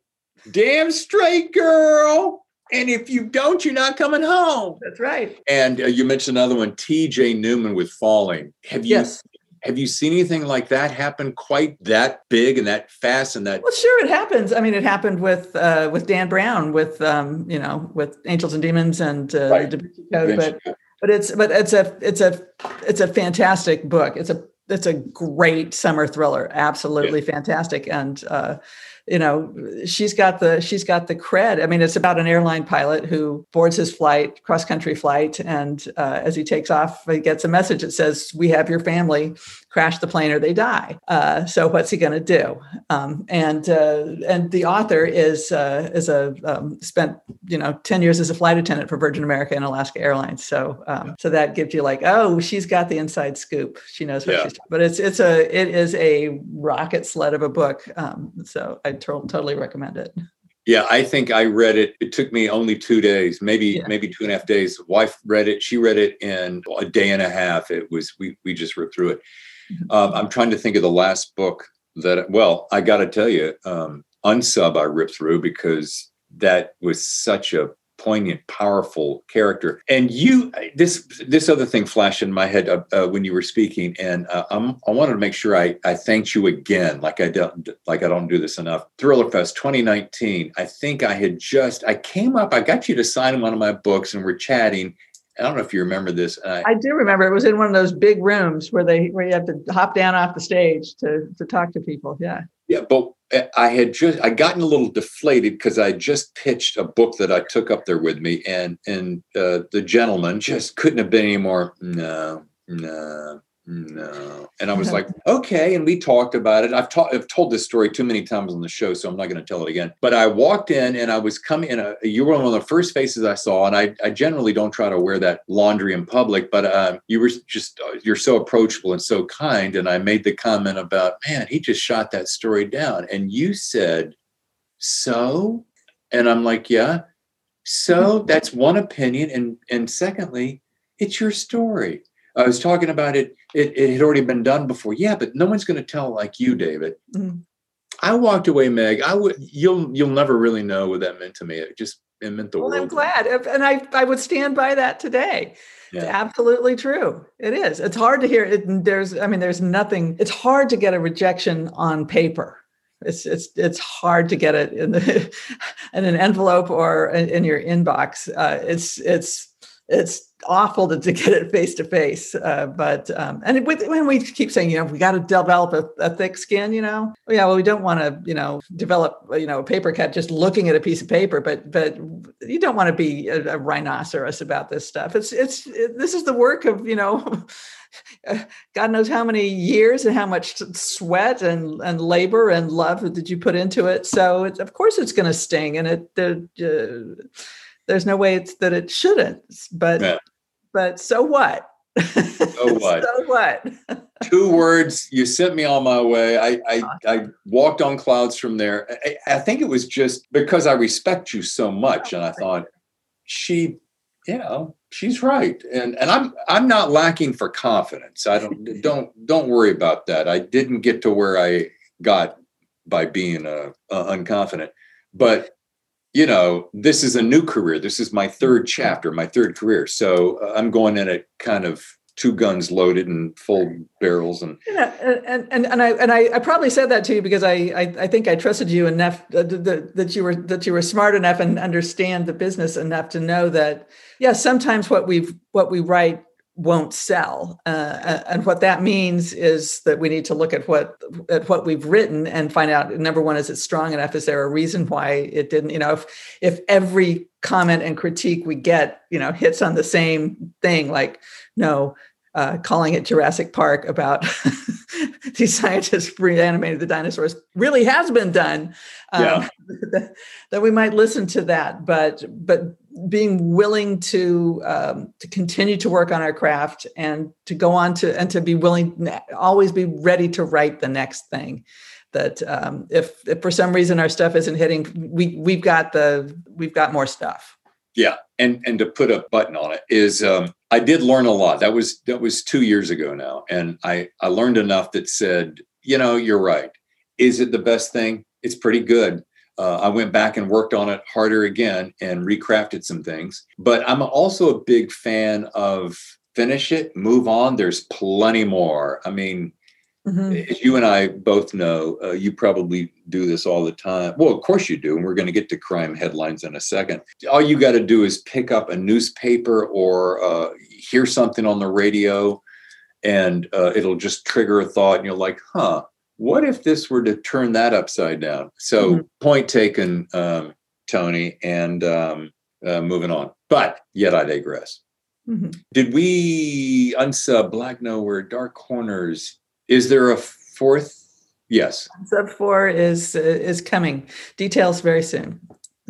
Damn straight girl. And if you don't, you're not coming home. That's right. And uh, you mentioned another one, T.J. Newman with Falling. Have you yes. Have you seen anything like that happen quite that big and that fast and that? Well, sure, it happens. I mean, it happened with uh, with Dan Brown, with um, you know, with Angels and Demons and uh, right. the Code, but but it's but it's a it's a it's a fantastic book. It's a it's a great summer thriller, absolutely yeah. fantastic, and uh, you know she's got the she's got the cred. I mean it's about an airline pilot who boards his flight cross country flight and uh, as he takes off he gets a message that says we have your family crash the plane or they die uh, so what's he going to do um, and uh, and the author is uh, is a um, spent you know 10 years as a flight attendant for virgin america and alaska airlines so um, so that gives you like oh she's got the inside scoop she knows what yeah. she's but it's it's a it is a rocket sled of a book um, so i totally recommend it. Yeah, I think I read it. It took me only two days, maybe yeah. maybe two and a half days. Wife read it. She read it in a day and a half. It was we we just ripped through it. Um, I'm trying to think of the last book that. Well, I got to tell you, um, Unsub I ripped through because that was such a poignant, powerful character. And you, this this other thing flashed in my head uh, uh, when you were speaking, and uh, i wanted to make sure I I thanked you again, like I don't like I don't do this enough. Thriller Fest 2019. I think I had just I came up, I got you to sign one of my books, and we're chatting. I don't know if you remember this. I, I, do remember. It was in one of those big rooms where they where you have to hop down off the stage to to talk to people. Yeah. Yeah, but I had just I gotten a little deflated because I just pitched a book that I took up there with me, and and uh, the gentleman just couldn't have been any more. No, no, no. And I was like, [LAUGHS] okay. And we talked about it. I've, ta- I've told this story too many times on the show, so I'm not going to tell it again. But I walked in and I was coming in. A, you were one of the first faces I saw. And I, I generally don't try to wear that laundry in public, but um, you were just, uh, you're so approachable and so kind. And I made the comment about, man, he just shot that story down. And you said, so? And I'm like, yeah. So [LAUGHS] that's one opinion. And, and secondly, it's your story. I was talking about it, it, it had already been done before. Yeah, but no one's going to tell like you, David. Mm-hmm. I walked away, Meg. I would you'll you'll never really know what that meant to me. It just it meant the world. well, world. I'm glad, and I I would stand by that today. Yeah. It's absolutely true. It is. It's hard to hear. It, there's I mean, there's nothing. It's hard to get a rejection on paper. It's it's it's hard to get it in the [LAUGHS] in an envelope or in, in your inbox. Uh, it's it's it's awful to, to get it face to face. But um, and with, when we keep saying, you know, we got to develop a, a, thick skin, you know, yeah, well, we don't want to, you know, develop, you know, a paper cut just looking at a piece of paper, but but you don't want to be a, a rhinoceros about this stuff. It's it's it, this is the work of you know. [LAUGHS] God knows how many years and how much sweat and, and labor and love that you put into it. So of course it's going to sting, and it the, uh, there's no way it's that it shouldn't but yeah. but so what? So [LAUGHS] what? So what? Two words you sent me on my way. I i, I walked on clouds from there. I, I, think it was just because i respect you so much and i thought she you know she's right. And and i'm i'm not lacking for confidence. I don't [LAUGHS] don't don't worry about that. I didn't get to where i got by being uh, uh, unconfident. But you know, this is a new career. This is my third chapter, my third career. So uh, I'm going in it kind of two guns loaded and full barrels and yeah and and, and i and I, I probably said that to you because i i, I think i trusted you enough that, that, that you were that you were smart enough and understand the business enough to know that yeah sometimes what we've what we write won't sell uh, and what that means is that we need to look at what at what we've written and find out number one is it strong enough is there a reason why it didn't you know if if every comment and critique we get you know hits on the same thing like no uh, calling it Jurassic Park about [LAUGHS] these scientists reanimated the dinosaurs really has been done. Um, yeah. [LAUGHS] that we might listen to that, but but being willing to um, to continue to work on our craft and to go on to and to be willing always be ready to write the next thing that um, if, if for some reason our stuff isn't hitting we we've got the we've got more stuff. Yeah and and to put a button on it is um, i did learn a lot. That was that was two years ago now and i i learned enough that said you know you're right. Is it the best thing? It's pretty good uh, I went back and worked on it harder again and recrafted some things. But I'm also a big fan of finish it, move on. There's plenty more. I mean, mm-hmm. as you and I both know, uh, you probably do this all the time. Well, of course you do. And we're going to get to crime headlines in a second. All you got to do is pick up a newspaper or uh, hear something on the radio, and uh, it'll just trigger a thought. And you're like, huh what if this were to turn that upside down? So, mm-hmm. point taken, um, Tony, and um, uh, moving on. But yet I digress. Mm-hmm. Did we unsub Black Nowhere, Dark Corners? Is there a fourth? Yes. Sub four is uh, is coming. Details very soon.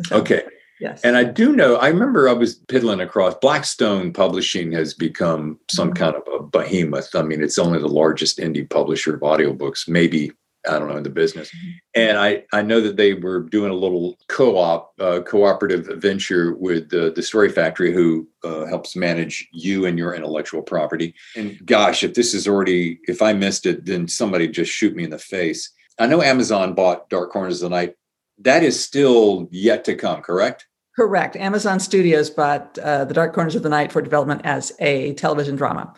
So. Okay. Yes. And I do know, I remember I was piddling across Blackstone Publishing has become some mm-hmm. kind of a behemoth. I mean, it's only the largest indie publisher of audiobooks, maybe, I don't know, in the business. Mm-hmm. And I, I know that they were doing a little co op, uh, cooperative venture with uh, the Story Factory, who uh, helps manage you and your intellectual property. And gosh, if this is already, if I missed it, then somebody just shoot me in the face. I know Amazon bought Dark Corners of the Night that is still yet to come, correct? Correct. Amazon Studios bought uh, the Dark Corners of the Night for development as a television drama.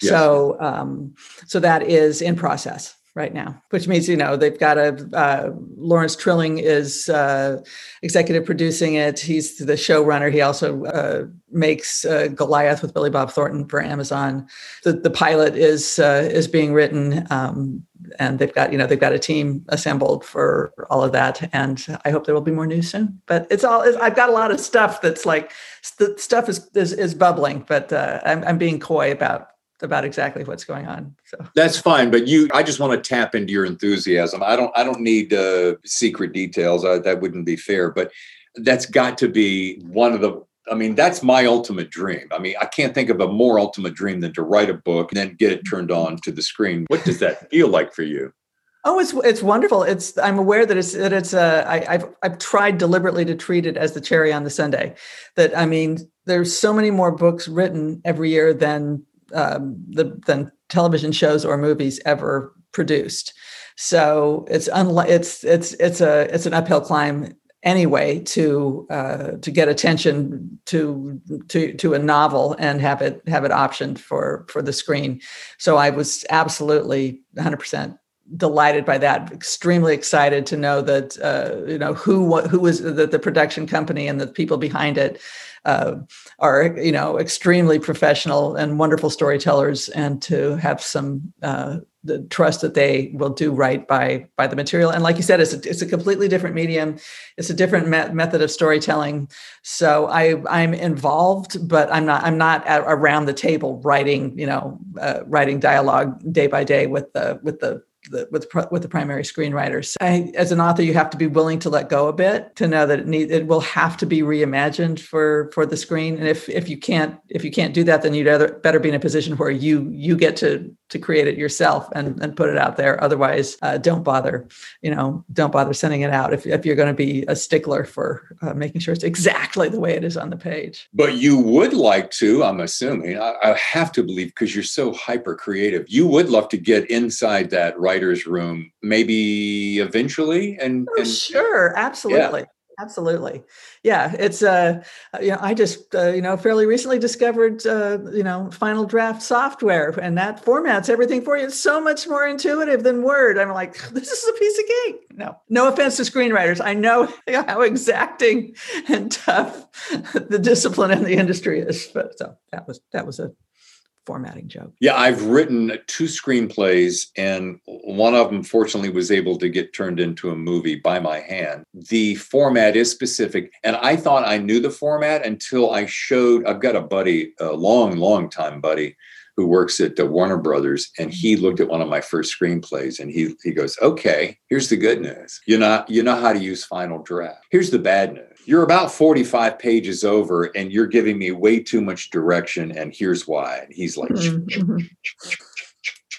Yes. So, um, so that is in process right now, which means you know they've got a uh, Lawrence Trilling is uh, executive producing it. He's the showrunner. He also uh, makes uh, Goliath with Billy Bob Thornton for Amazon. The, the pilot is uh, is being written. Um, and they've got you know they've got a team assembled for all of that and i hope there will be more news soon. But it's all i've got a lot of stuff that's like the stuff is is, is bubbling but uh, I'm, I'm being coy about about exactly what's going on so. That's fine but you i just want to tap into your enthusiasm. I don't i don't need uh, secret details I, that wouldn't be fair but that's got to be one of the I mean, that's my ultimate dream. I mean, I can't think of a more ultimate dream than to write a book and then get it turned on to the screen. What does that feel like for you? Oh, it's it's wonderful. It's I'm aware that it's that it's uh, I, I've I've tried deliberately to treat it as the cherry on the sundae. That I mean, there's so many more books written every year than um, the than television shows or movies ever produced. So it's unlike it's it's it's a it's an uphill climb anyway to uh, to get attention to to to a novel and have it have it optioned for for the screen. So I was absolutely 100 percent delighted by that extremely excited to know that uh, you know who who was the, the production company and the people behind it uh, are you know extremely professional and wonderful storytellers and to have some uh, the trust that they will do right by by the material. And like you said it's a, it's a completely different medium. It's a different me- method of storytelling. So i i'm involved but i'm not i'm not at, around the table writing you know uh, writing dialogue day by day with the with the the, with with the primary screenwriters. I, as an author, you have to be willing to let go a bit to know that it need it will have to be reimagined for for the screen. And if if you can't if you can't do that, then you'd either, better be in a position where you you get to to create it yourself and and put it out there. Otherwise, uh, don't bother. You know, don't bother sending it out if if you're going to be a stickler for uh, making sure it's exactly the way it is on the page. But you would like to, I'm assuming. I, I have to believe because you're so hyper creative. You would love to get inside that right writer's room, maybe eventually. And, Oh, and sure, absolutely. Absolutely. Yeah, it's uh you know, I just uh, you know, fairly recently discovered uh, you know, final draft software and that formats everything for you. It's so much more intuitive than Word. I'm like, [LAUGHS] this is a piece of cake. No. No offense to screenwriters. I know [LAUGHS] how exacting and tough [LAUGHS] the discipline in the industry is. But so that was that was a formatting joke. Yeah, I've written two screenplays, and one of them fortunately was able to get turned into a movie by my hand. The format is specific, and I thought I knew the format until I showed. I've got a buddy, a long, long time buddy, who works at uh, Warner Brothers, and he looked at one of my first screenplays, and he he goes, "Okay, here's the good news. You know you know how to use Final Draft. Here's the bad news." You're about 45 pages over and you're giving me way too much direction. And here's why. And he's like,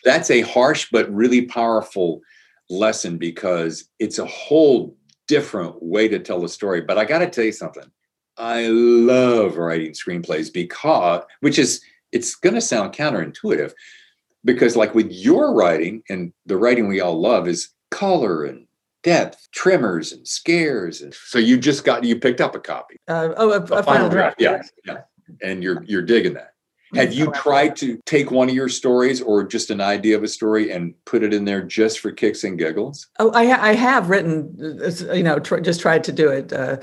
that's a harsh but really powerful lesson because it's a whole different way to tell a story. But I got to tell you something. I love writing screenplays because, which is, it's going to sound counterintuitive because, like with your writing and the writing we all love, is color and depth, trimmers and scares. And so you just got, you picked up a copy. Uh, oh, a, a final, draft. Yeah. Yeah. And you're, you're digging that. Have you tried to take one of your stories or just an idea of a story and put it in there just for kicks and giggles? Oh, I, ha- I have written, uh, you know, tr- just tried to do it, uh,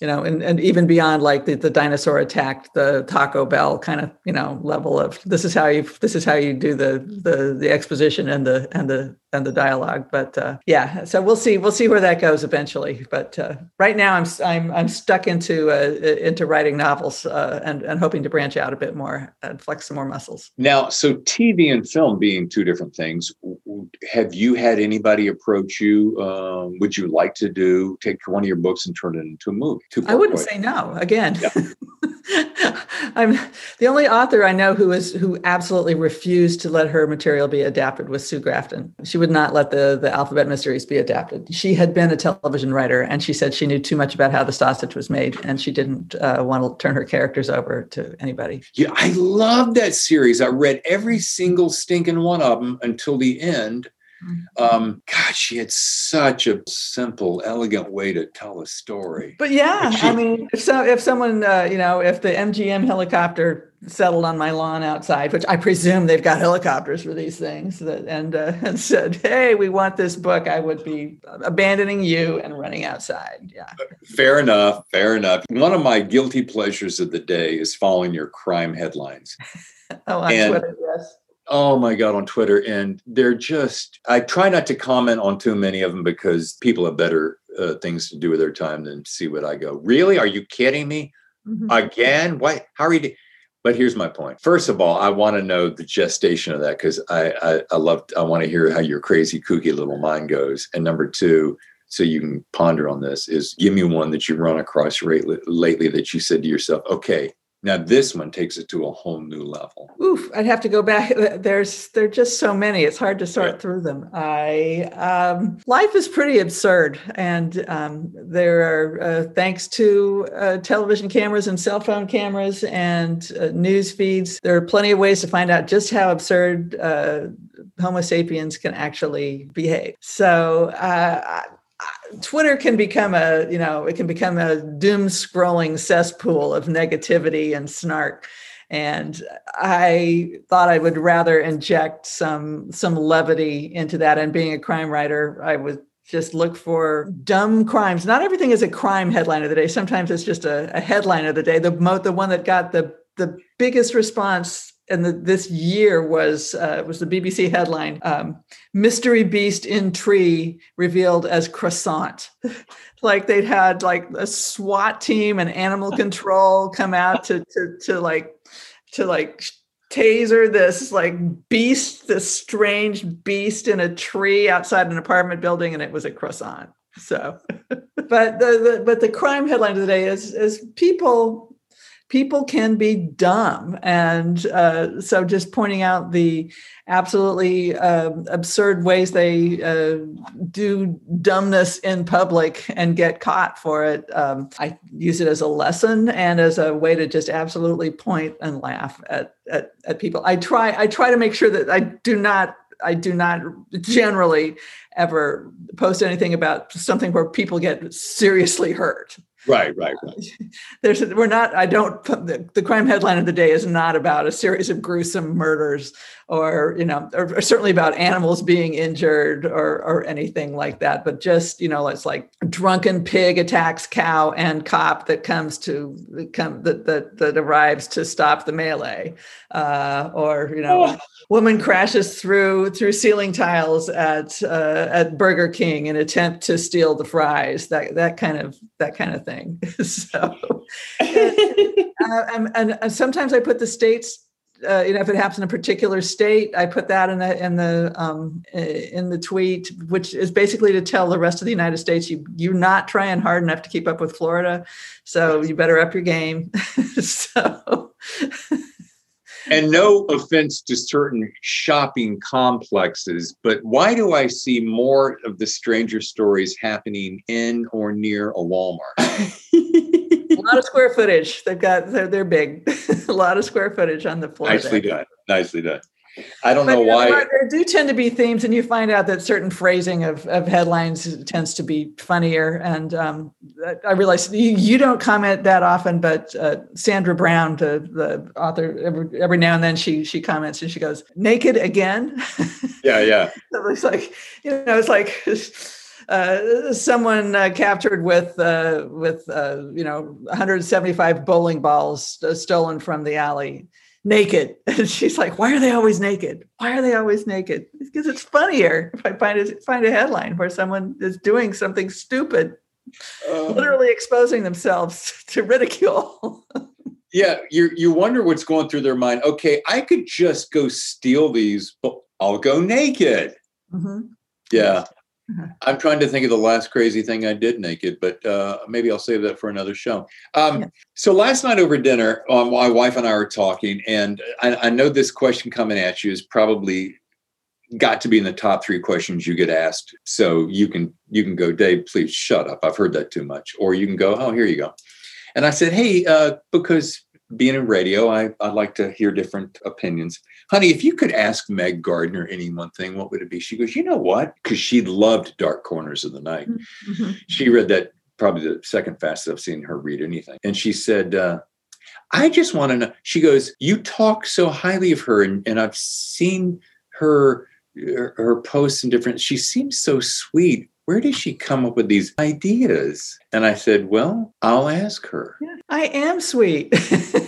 you know, and, and even beyond like the, the dinosaur attacked the Taco Bell kind of, you know, level of this is how you this is how you do the the the exposition and the and the and the dialogue. But uh, yeah, so we'll see we'll see where that goes eventually. But uh, right now I'm I'm I'm stuck into uh, into writing novels uh, and and hoping to branch out a bit more and flex some more muscles. Now, so TV and film being two different things, have you had anybody approach you? Um, would you like to do take one of your books and turn it into a movie? I wouldn't say no. Again, Yeah. [LAUGHS] [LAUGHS] I'm the only author I know who is who absolutely refused to let her material be adapted was Sue Grafton. She would not let the the alphabet mysteries be adapted. She had been a television writer, and she said she knew too much about how the sausage was made, and she didn't uh, want to turn her characters over to anybody. Yeah, I love that series. I read every single stinking one of them until the end. Um, God, she had such a simple, elegant way to tell a story. But yeah, she- I mean, if so, if someone, uh, you know, if the MGM helicopter settled on my lawn outside, which I presume they've got helicopters for these things, that, and uh, [LAUGHS] and said, "Hey, we want this book," I would be abandoning you and running outside. Yeah. Fair enough. Fair enough. One of my guilty pleasures of the day is following your crime headlines. [LAUGHS] Oh, on And- Twitter, yes. Oh my God, on Twitter. And they're just, I try not to comment on too many of them because people have better uh, things to do with their time than see what I go. Really? Are you kidding me? Mhm. Again? What? How are you? do-" But here's my point. First of all, I want to know the gestation of that because I, I, I love, I want to hear how your crazy, kooky little mind goes. And number two, so you can ponder on this, is give me one that you run across rate, lately that you said to yourself, okay, now this one takes it to a whole new level. Oof, I'd have to go back. [LAUGHS] There's there are just so many. It's hard to sort Yeah. through them. I um, life is pretty absurd, and um, there are uh, thanks to uh, television cameras and cell phone cameras and uh, news feeds. There are plenty of ways to find out just how absurd uh, Homo sapiens can actually behave. So. Twitter can become a, you know, it can become a doom scrolling cesspool of negativity and snark. And I thought I would rather inject some some levity into that. And being a crime writer, I would just look for dumb crimes. Not everything is a crime headline of the day. Sometimes it's just a, a headline of the day. The mo- the one that got the the biggest response in the, this year was uh, was the BBC headline: um, "Mystery Beast in Tree revealed as croissant." [LAUGHS] like they'd had like a SWAT team and animal [LAUGHS] control come out to to to like to like taser this like beast, this strange beast in a tree outside an apartment building, and it was a croissant. So, [LAUGHS] but the, the but the crime headline of the day is is people people can be dumb and uh, so just pointing out the absolutely um absurd ways they uh, do dumbness in public and get caught for it um, i use it as a lesson and as a way to just absolutely point and laugh at, at, at people i try i try to make sure that i do not I do not generally ever post anything about something where people get seriously hurt. Right, right, right. [LAUGHS] There's we're not. I don't. The, the crime headline of the day is not about a series of gruesome murders, or you know, or, or certainly about animals being injured or or anything like that. But just you know, it's like drunken pig attacks cow and cop that comes to come that that that arrives to stop the melee, uh, or you know. Oh woman crashes through through ceiling tiles at uh, at Burger King in attempt to steal the fries. That that kind of that kind of thing. [LAUGHS] so, [LAUGHS] uh, and, and, and, sometimes I put the states. Uh, you know, if it happens in a particular state, I put that in the in the um, in the tweet, which is basically to tell the rest of the United States you you're not trying hard enough to keep up with Florida, so you better up your game. [LAUGHS] so and no offense to certain shopping complexes, but why do I see more of the stranger stories happening in or near a Walmart? [LAUGHS] a lot of square footage. They've got they're they're big. [LAUGHS] a lot of square footage on the floor. Nicely there. done. Nicely done. I don't but, know why. Know, there do tend to be themes, and you find out that certain phrasing of, of headlines tends to be funnier. And um, I realize you, you, don't comment that often, but uh, Sandra Brown, the, the author, every, every now and then she she comments and she goes, "Naked again." Yeah, yeah. [LAUGHS] It it's like you know, it's like. Uh, someone uh, captured with uh, with uh, you know 175 bowling balls uh, stolen from the alley naked. [LAUGHS] And she's like, why are they always naked? Why are they always naked? Because it's funnier [LAUGHS] if I find a, find a headline where someone is doing something stupid, uh, literally exposing themselves [LAUGHS] to ridicule. yeah, you you wonder what's going through their mind. Okay, I could just go steal these, but I'll go naked. Mm-hmm. Yeah. Mm-hmm. I'm trying to think of the last crazy thing I did naked, but uh, maybe I'll save that for another show. Um, yeah. So last night over dinner, um, my wife and I were talking, and I, I, know this question coming at you is probably got to be in the top three questions you get asked. So you can you can go, Dave, please shut up. I've heard that too much, or you can go, oh, here you go. And I said, hey, uh, because being in radio, I, I like to hear different opinions honey, if you could ask Meg Gardiner any one thing, what would it be? She goes, you know what? Because she loved Dark Corners of the Night. Mm-hmm. She read that probably the second fastest I've seen her read anything. And she said, uh, I just want to know. She goes, you talk so highly of her, and, and I've seen her her posts and different. She seems so sweet. Where does she come up with these ideas? And I said, Well, I'll ask her. I am sweet. [LAUGHS]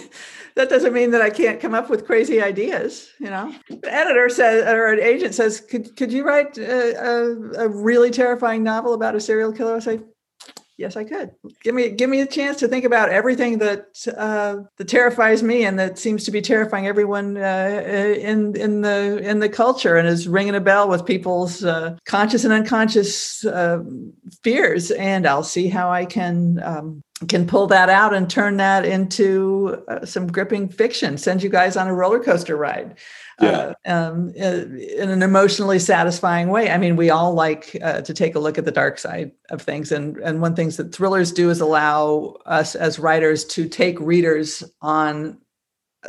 that doesn't mean that I can't come up with crazy ideas. You know, the editor says, or an agent says, "Could could you write a, a, a really terrifying novel about a serial killer?" I say, Yes, I could. Give me give me a chance to think about everything that uh, that terrifies me and that seems to be terrifying everyone uh, in in the in the culture and is ringing a bell with people's uh, conscious and unconscious uh, fears. And I'll see how I can um, can pull that out and turn that into uh, some gripping fiction. Send you guys on a roller coaster ride yeah. uh, um, in an emotionally satisfying way. I mean, we all like uh, to take a look at the dark side of things, and and one things that thrillers do is allow us as writers to take readers on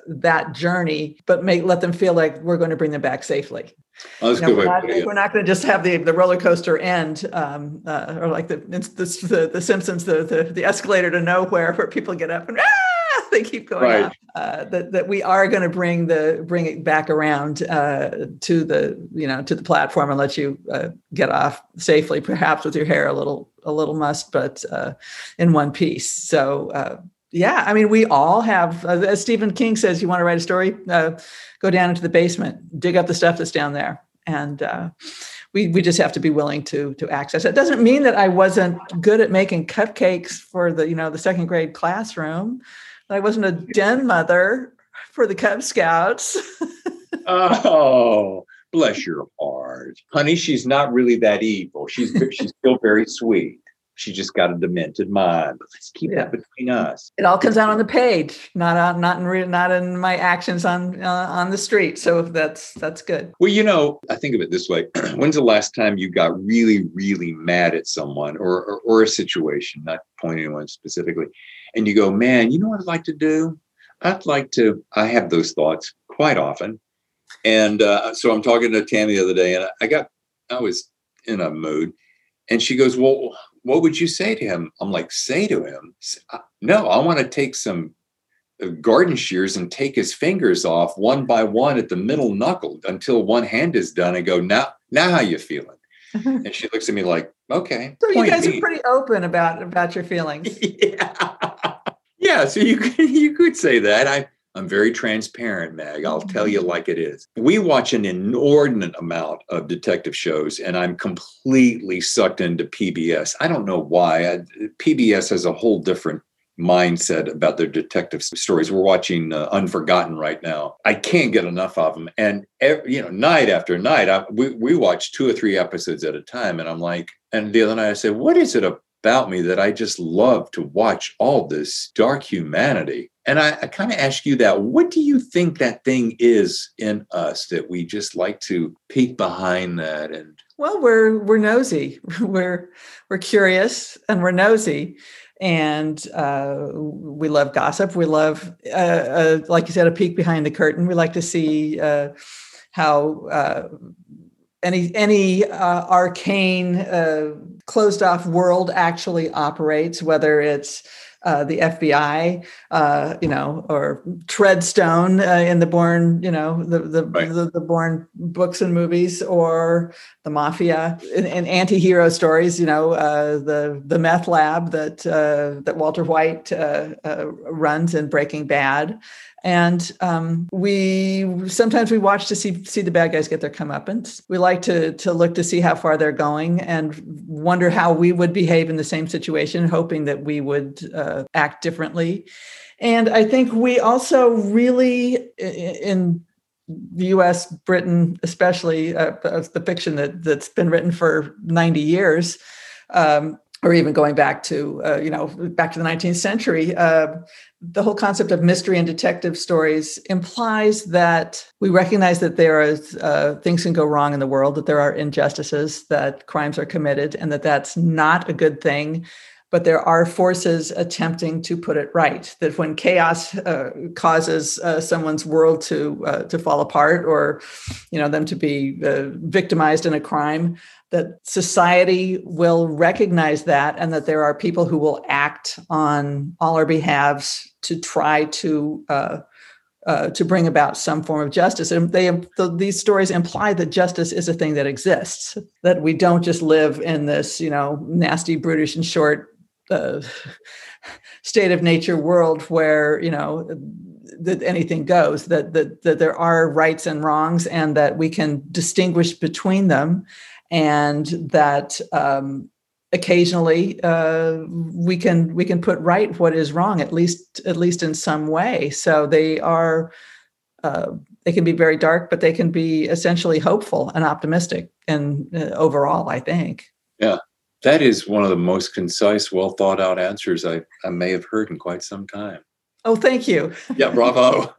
that journey, but make let them feel like we're going to bring them back safely. Oh, you know, we're, not, we're, not, going to just have the, the roller coaster end, um, uh, or like the, the the Simpsons, the, the the escalator to nowhere, where people get up and ah! [LAUGHS] they keep going right. up. Uh, that that we are going to bring the bring it back around uh, to the you know to the platform and let you uh, get off safely, perhaps with your hair a little a little mussed, but uh, in one piece. So uh, yeah, I mean, we all have. Uh, as Stephen King says, you want to write a story, go down into the basement, dig up the stuff that's down there, and we, we just have to be willing to to access it. it. Doesn't mean that I wasn't good at making cupcakes for the you know the second grade classroom. I wasn't a den mother for the Cub Scouts. [LAUGHS] oh, bless your heart, honey. She's not really that evil. She's she's still very sweet. She just got a demented mind. But let's keep yeah. that between us. It all comes out on the page, not on, not in re- not in my actions on uh, on the street. So that's that's good. Well, you know, I think of it this way: [CLEARS THROAT] When's the last time you got really, really mad at someone or, or, or a situation? Not pointing anyone specifically, and you go, man, you know what I'd like to do? I'd like to, I have those thoughts quite often. And uh, so I'm talking to Tammy the other day, and I got, I was in a mood, and she goes, "Well, what would you say to him?" I'm like, "Say to him, uh, no, I want to take some uh, garden shears and take his fingers off one by one at the middle knuckle until one hand is done, and go, now, now how you feeling?" [LAUGHS] and she looks at me like, "Okay." So you guys me." are pretty open about about your feelings. [LAUGHS] yeah. [LAUGHS] yeah. So you you could say that. I, I'm very transparent, Meg. I'll tell you like it is. We watch an inordinate amount of detective shows, and I'm completely sucked into PBS. I don't know why. I, PBS has a whole different mindset about their detective stories. We're watching uh, Unforgotten right now. I can't get enough of them, and ev you know, night after night, I, we we watch two or three episodes at a time, and I'm like, and the other night I said, what is it about me that I just love to watch all this dark humanity? And I, I kind of ask you that. What do you think that thing is in us that we just like to peek behind that and Well, we're we're nosy. [LAUGHS] We're we're curious and we're nosy, and uh, we love gossip. We love, uh, uh, like you said, a peek behind the curtain. We like to see uh, how uh, any any uh, arcane, closed off world actually operates. Whether it's uh, the FBI, uh, you know, or Treadstone uh, in the Bourne, you know, the the, Right. the the Bourne books and movies, or the mafia and, and anti-hero stories. You know, uh, the the meth lab that uh, that Walter White uh, runs in Breaking Bad. And um, we sometimes we watch to see see the bad guys get their comeuppance. We like to to look to see how far they're going and wonder how we would behave in the same situation, hoping that we would uh, act differently. And I think we also really in the U.S., Britain, especially uh, the fiction that that's been written for ninety years, um, or even going back to uh, you know back to the nineteenth century. Uh, the whole concept of mystery and detective stories implies that we recognize that there is uh, things can go wrong in the world, that there are injustices, that crimes are committed, and that that's not a good thing. But there are forces attempting to put it right. That when chaos uh, causes uh, someone's world to uh, to fall apart, or you know them to be uh, victimized in a crime, that society will recognize that and that there are people who will act on all our behalves to try to uh, uh, to bring about some form of justice. And they the, these stories imply that justice is a thing that exists. That we don't just live in this, you know, nasty, brutish, and short uh, [LAUGHS] state of nature world where you know that anything goes. That that that there are rights and wrongs, and that we can distinguish between them and that um, occasionally uh, we can we can put right what is wrong at least at least in some way so they are uh, they can be very dark but they can be essentially hopeful and optimistic and uh, overall i think yeah that is one of the most concise, well thought out answers I, I may have heard in quite some time. oh thank you [LAUGHS] Yeah, bravo.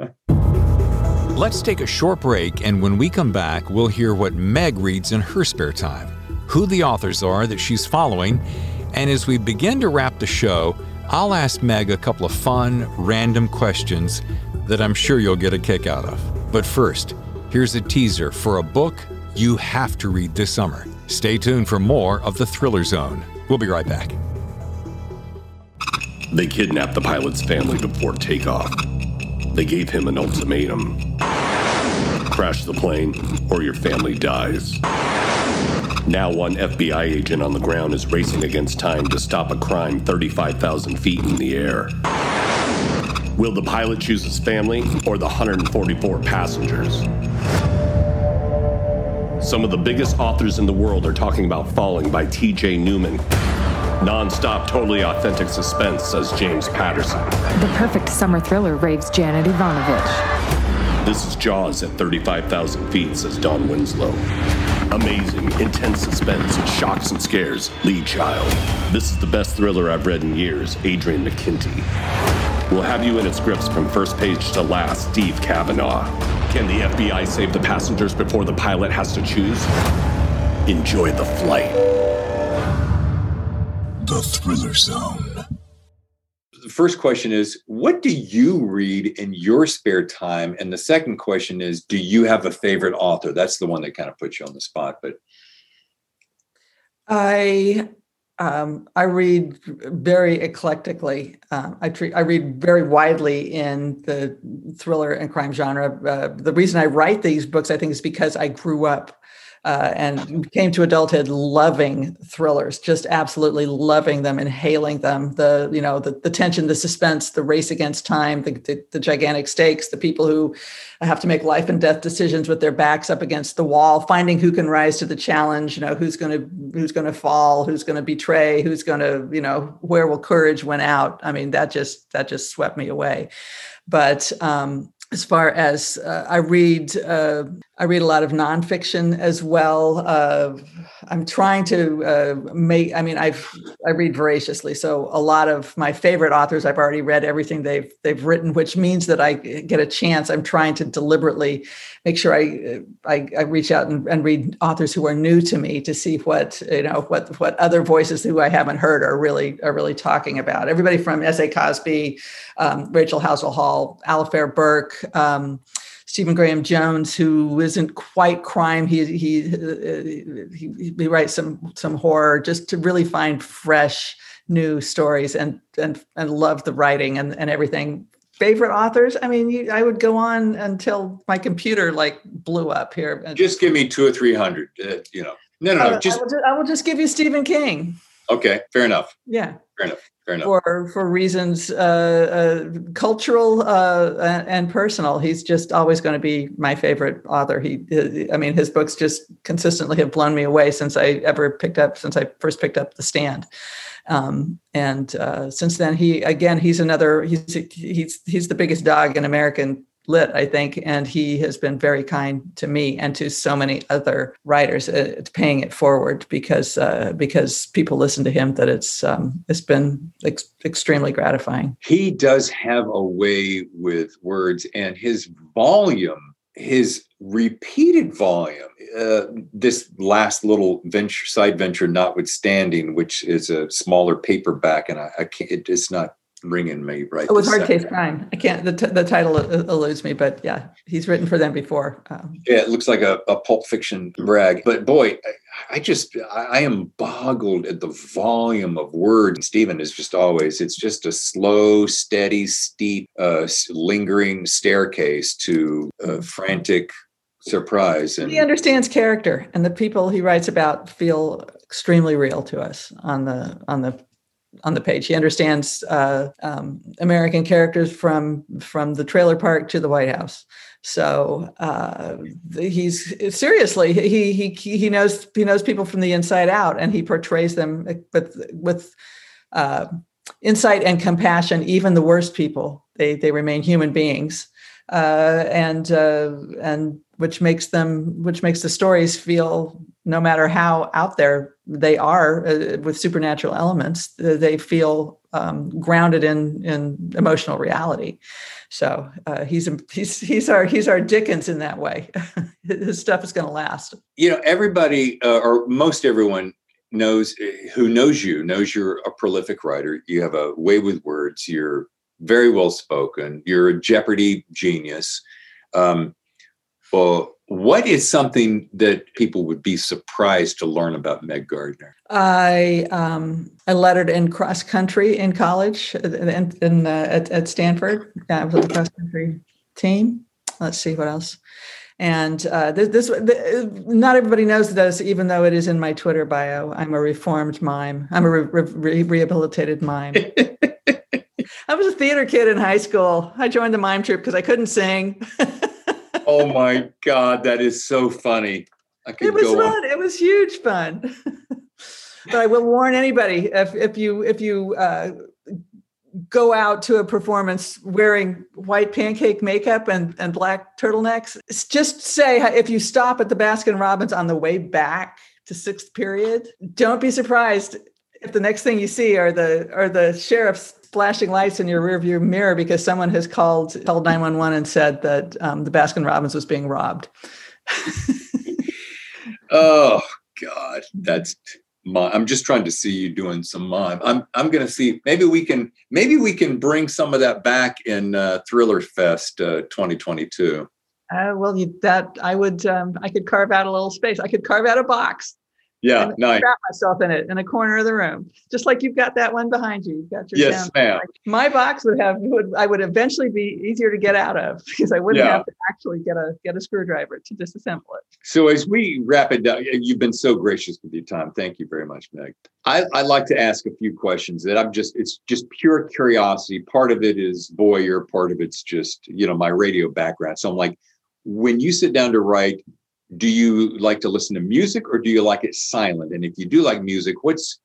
Let's take a short break, and when we come back, we'll hear what Meg reads in her spare time, who the authors are that she's following, and as we begin to wrap the show, I'll ask Meg a couple of fun, random questions that I'm sure you'll get a kick out of. But first, here's a teaser for a book you have to read this summer. Stay tuned for more of The Thriller Zone. We'll be right back. They kidnapped the pilot's family before takeoff. They gave him an ultimatum crash the plane, or your family dies. Now, one FBI agent on the ground is racing against time to stop a crime 35,000 feet in the air. Will the pilot choose his family or the 144 passengers? Some of the biggest authors in the world are talking about Falling by T.J. Newman. Non-stop, totally authentic suspense, says James Patterson. The perfect summer thriller, raves Janet Evanovich. This is Jaws at 35,000 feet, says Don Winslow. Amazing, intense suspense, shocks and scares. Lee Child. This is the best thriller I've read in years, Adrian McKinty. We'll have you in its grips from first page to last, Steve Cavanagh. Can the FBI save the passengers before the pilot has to choose? Enjoy the flight. The Thriller Zone. The first question is what do you read in your spare time and the second question is do you have a favorite author that's the one that kind of puts you on the spot but I um, I read very eclectically. Um, I treat I read very widely in the thriller and crime genre. Uh, the reason I write these books, I think, is because I grew up uh, and came to adulthood loving thrillers, just absolutely loving them, inhaling them. The you know the, the tension, the suspense, the race against time, the, the, the gigantic stakes, the people who have to make life and death decisions with their backs up against the wall, finding who can rise to the challenge. You know who's going to who's going to fall, who's going to betray, who's going to you know where will courage win out. I mean that just that just swept me away. But um, as far as uh, I read, uh, I read a lot of nonfiction as well. Uh, I'm trying to uh, make. I mean, I've I read voraciously, so a lot of my favorite authors I've already read everything they've they've written, which means that I get a chance. I'm trying to deliberately make sure I I, I reach out and, and, read authors who are new to me to see what you know what what other voices who I haven't heard are really are really talking about. Everybody from S.A. Cosby, um, Rachel Howzell Hall, Alafair Burke. Um, Stephen Graham Jones, who isn't quite crime. He he, he he writes some some horror just to really find fresh new stories and and and love the writing and and everything. Favorite authors? I mean, you, I would go on until my computer like blew up here. Just give me two or three hundred. Uh, you know, no, no, no. I, just I will, just I will just give you Stephen King. Okay, fair enough. Yeah, fair enough for for reasons uh, uh, cultural uh, and personal. He's just always going to be my favorite author. He, I mean, his books just consistently have blown me away since I ever picked up since I first picked up The Stand. Um, and uh, since then, he again he's another he's he's he's the biggest dog in American lit, I think, and he has been very kind to me and to so many other writers, uh, paying it forward because uh, because people listen to him. That it's um, it's been ex- extremely gratifying. He does have a way with words, and his volume, his repeated volume. Uh, this last little venture, side venture, notwithstanding, which is a smaller paperback, and I, I can't. It is not ringing me right. It was Hard Case Crime. I can't. The, t- the title eludes me, but yeah, he's written for them before. Um, yeah, it looks like a, a Pulp Fiction brag. But boy, I, I just I am boggled at the volume of words. Stephen is just always. It's just a slow, steady, steep, uh, lingering staircase to uh, frantic surprise and he understands character and the people he writes about feel extremely real to us on the on the on the page. He understands uh, um, American characters from from the trailer park to the White House. So uh, he's seriously he he he knows he knows people from the inside out, and he portrays them with with uh, insight and compassion. Even the worst people, they they remain human beings, uh, and uh, and which makes them which makes the stories feel no matter how out there they are uh, with supernatural elements uh, they feel um, grounded in in emotional reality. So uh, he's he's he's our he's our dickens in that way. [LAUGHS] His stuff is going to last. You know everybody uh, or most everyone knows uh, who knows you knows you're a prolific writer. You have a way with words. You're very well spoken. You're a jeopardy genius. Um, well what is something that people would be surprised to learn about Meg Gardiner? I um, I lettered in cross country in college in, in uh, at, at Stanford. Yeah, I was the cross country team. Let's see what else. And uh, this, this the, not everybody knows this, even though it is in my Twitter bio. I'm a reformed mime. I'm a re- re- rehabilitated mime. [LAUGHS] I was a theater kid in high school. I joined the mime troupe because I couldn't sing. [LAUGHS] oh my god, that is so funny. it was fun. On. It was huge fun. [LAUGHS] but I will warn anybody if if you if you uh, go out to a performance wearing white pancake makeup and, and black turtlenecks, just say if you stop at the Baskin Robbins on the way back to sixth period, don't be surprised if the next thing you see are the are the sheriff's flashing lights in your rearview mirror because someone has called called 911 and said that um, the Baskin Robbins was being robbed. [LAUGHS] oh God, that's mime. I'm just trying to see you doing some mime. I'm I'm gonna see maybe we can maybe we can bring some of that back in uh, Thriller Fest uh, 2022. Uh, well, you, that I would, um, I could carve out a little space. I could carve out a box Yeah, nice. trap myself in it in a corner of the room, just like you've got that one behind you. You've got your Yes, ma'am. My box would have would I would eventually be easier to get out of because I wouldn't Yeah. have to actually get a get a screwdriver to disassemble it. So as we wrap it down, you've been so gracious with your time. Thank you very much, Meg. I, I like to ask a few questions that I'm just, it's just pure curiosity. Part of it is voyeur, part of it's just, you know, my radio background. So I'm like, when you sit down to write, do you like to listen to music or do you like it silent? And if you do like music, what's,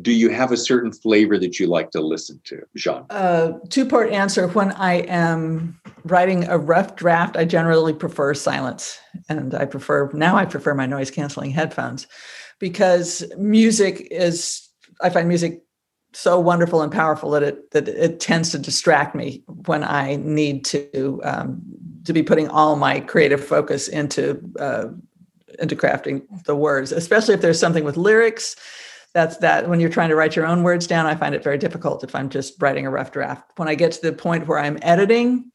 do you have a certain flavor that you like to listen to, Jean? Uh, two part answer. When I am writing a rough draft, I generally prefer silence, and I prefer now I prefer my noise canceling headphones because music is I find music so wonderful and powerful that it that it tends to distract me when I need to um, to be putting all my creative focus into uh, into crafting the words, especially if there's something with lyrics. That's that when you're trying to write your own words down, I find it very difficult if I'm just writing a rough draft. When I get to the point where I'm editing,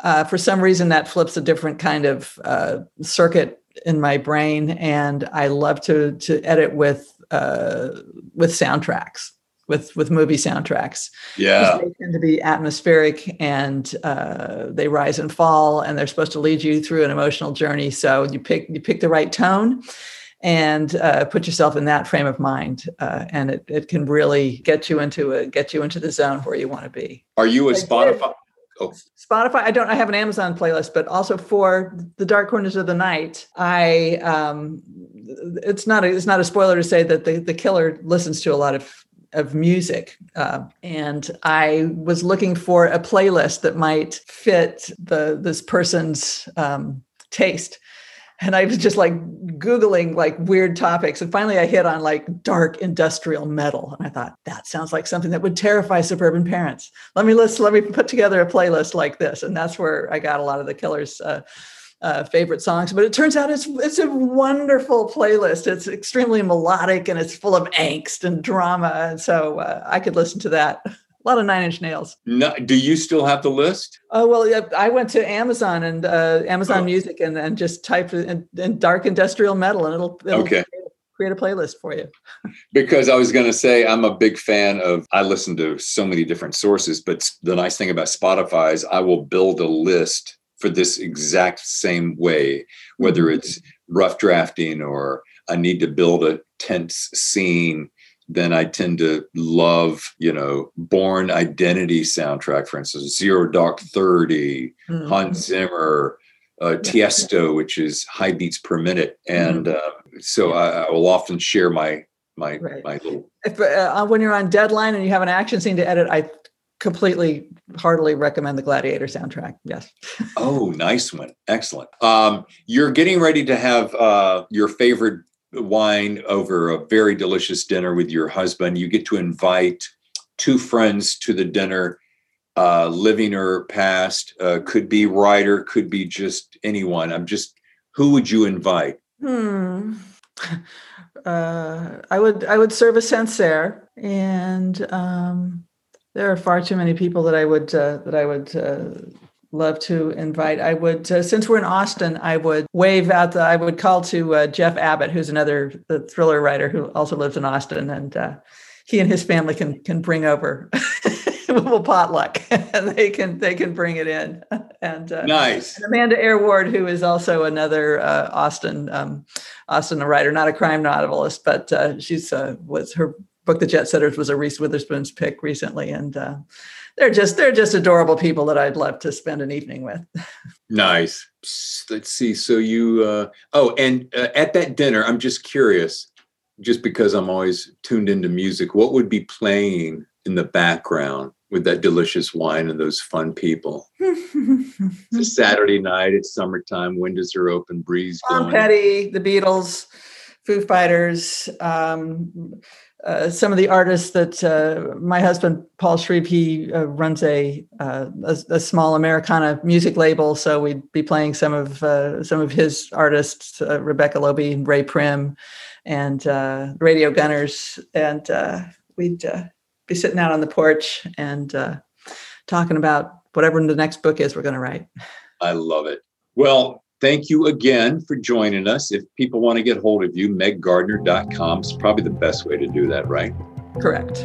uh, for some reason that flips a different kind of uh, circuit in my brain, and I love to to edit with uh, with soundtracks, with with movie soundtracks. Yeah. They tend to be atmospheric and uh, they rise and fall, and they're supposed to lead you through an emotional journey. So you pick you pick the right tone and uh, put yourself in that frame of mind, uh, and it, it can really get you into a get you into the zone where you want to be. Are you a. Spotify? Spotify. I don't. I have an Amazon playlist, but also for the Dark Corners of the Night, I. Um, it's not. A, it's not a spoiler to say that the the killer listens to a lot of of music, uh, and I was looking for a playlist that might fit the this person's um, taste. And I was just like Googling like weird topics. And finally I hit on like dark industrial metal. And I thought, that sounds like something that would terrify suburban parents let me list let me put together a playlist like this and that's where i got a lot of the killers uh, uh, favorite songs but it turns out it's it's a wonderful playlist it's extremely melodic and it's full of angst and drama and so uh, i could listen to that a lot of nine inch nails No, do you still have the list? oh well yeah, i went to amazon and uh, amazon Oh. music and, and just typed in, in dark industrial metal and it'll, it'll Okay. create a playlist for you [LAUGHS] Because I was going to say I'm a big fan of. I listen to so many different sources, but the nice thing about Spotify is I will build a list for this exact same way, whether Mhm. it's rough drafting or I need to build a tense scene. Then I tend to love, you know, Bourne Identity soundtrack, for instance, Zero Dark Thirty, Mhm. Hans Zimmer, uh, Tiesto, which is high beats per minute, and uh, so I, I will often share my my Right. my little. if uh, when you're on deadline and you have an action scene to edit, I completely heartily recommend the Gladiator soundtrack. Yes. Oh, nice one, excellent. Um, you're getting ready to have uh, your favorite wine over a very delicious dinner with your husband. You get to invite two friends to the dinner. Uh, living or past, uh, could be writer, could be just anyone. I'm just, who would you invite? Hmm. [LAUGHS] Uh, I would I would serve a Sancerre, and um, there are far too many people that I would uh, that I would uh, love to invite. I would uh, since we're in Austin, I would wave out the I would call to uh, Jeff Abbott, who's another the thriller writer who also lives in Austin, and uh, he and his family can can bring over. [LAUGHS] we'll potluck and [LAUGHS] they can they can bring it in [LAUGHS] and uh, Nice. and Amanda Eyre Ward, who is also another uh, Austin um, Austin writer, not a crime novelist, but uh, she's uh, was her book, The Jetsetters, was a Reese Witherspoon's pick recently, and uh, they're just they're just adorable people that I'd love to spend an evening with. [LAUGHS] Nice. Let's see. So you, uh, oh, and uh, at that dinner, I'm just curious, just because I'm always tuned into music, what would be playing in the background with that delicious wine and those fun people? [LAUGHS] It's a Saturday night. It's summertime. Windows are open. Breeze Tom blowing. Petty, the Beatles, Foo Fighters, um, uh, some of the artists that uh, my husband Paul Shreve he uh, runs a, uh, a a small Americana music label, so we'd be playing some of uh, some of his artists, Rebecca and Ray Prim, and Radio Gunners, and we'd be sitting out on the porch and talking about whatever the next book is we're going to write. I love it. Well, thank you again for joining us. If people want to get hold of you, meggardiner.com is probably the best way to do that, right? Correct.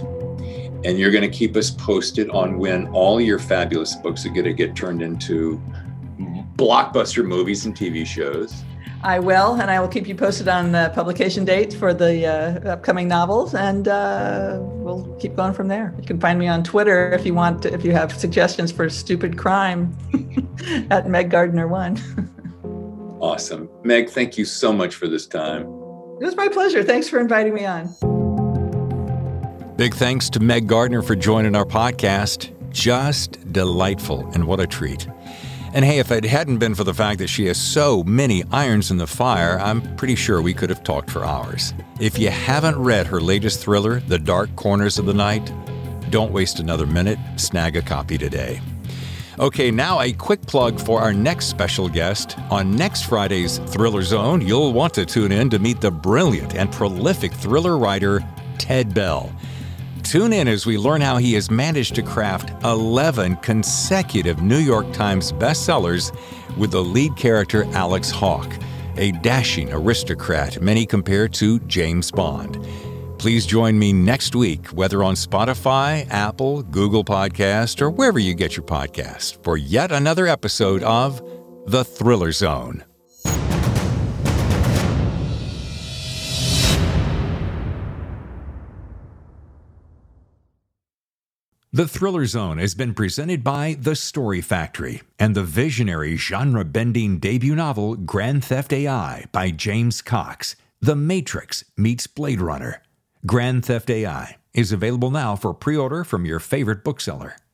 And you're going to keep us posted on when all your fabulous books are going to get turned into blockbuster movies and TV shows. I will, and I will keep you posted on the publication date for the uh, upcoming novels, and uh, we'll keep going from there. You can find me on Twitter if you want, to, if you have suggestions for stupid crime [LAUGHS] at Meg Gardiner One. [LAUGHS] awesome, Meg. Thank you so much for this time. It was my pleasure. Thanks for inviting me on. Big thanks to Meg Gardiner for joining our podcast. Just delightful, and what a treat. And hey, if it hadn't been for the fact that she has so many irons in the fire, I'm pretty sure we could have talked for hours. If you haven't read her latest thriller, The Dark Corners of the Night, don't waste another minute. Snag a copy today. Okay, now a quick plug for our next special guest. On next Friday's Thriller Zone, you'll want to tune in to meet the brilliant and prolific thriller writer Ted Bell. Tune in as we learn how he has managed to craft 11 consecutive New York Times bestsellers with the lead character Alex Hawke, a dashing aristocrat many compare to James Bond. Please join me next week, whether on Spotify, Apple, Google Podcast, or wherever you get your podcast, for yet another episode of The Thriller Zone. The Thriller Zone has been presented by The Story Factory and the visionary genre bending debut novel Grand Theft AI by James Cox. The Matrix meets Blade Runner. Grand Theft AI is available now for pre order from your favorite bookseller.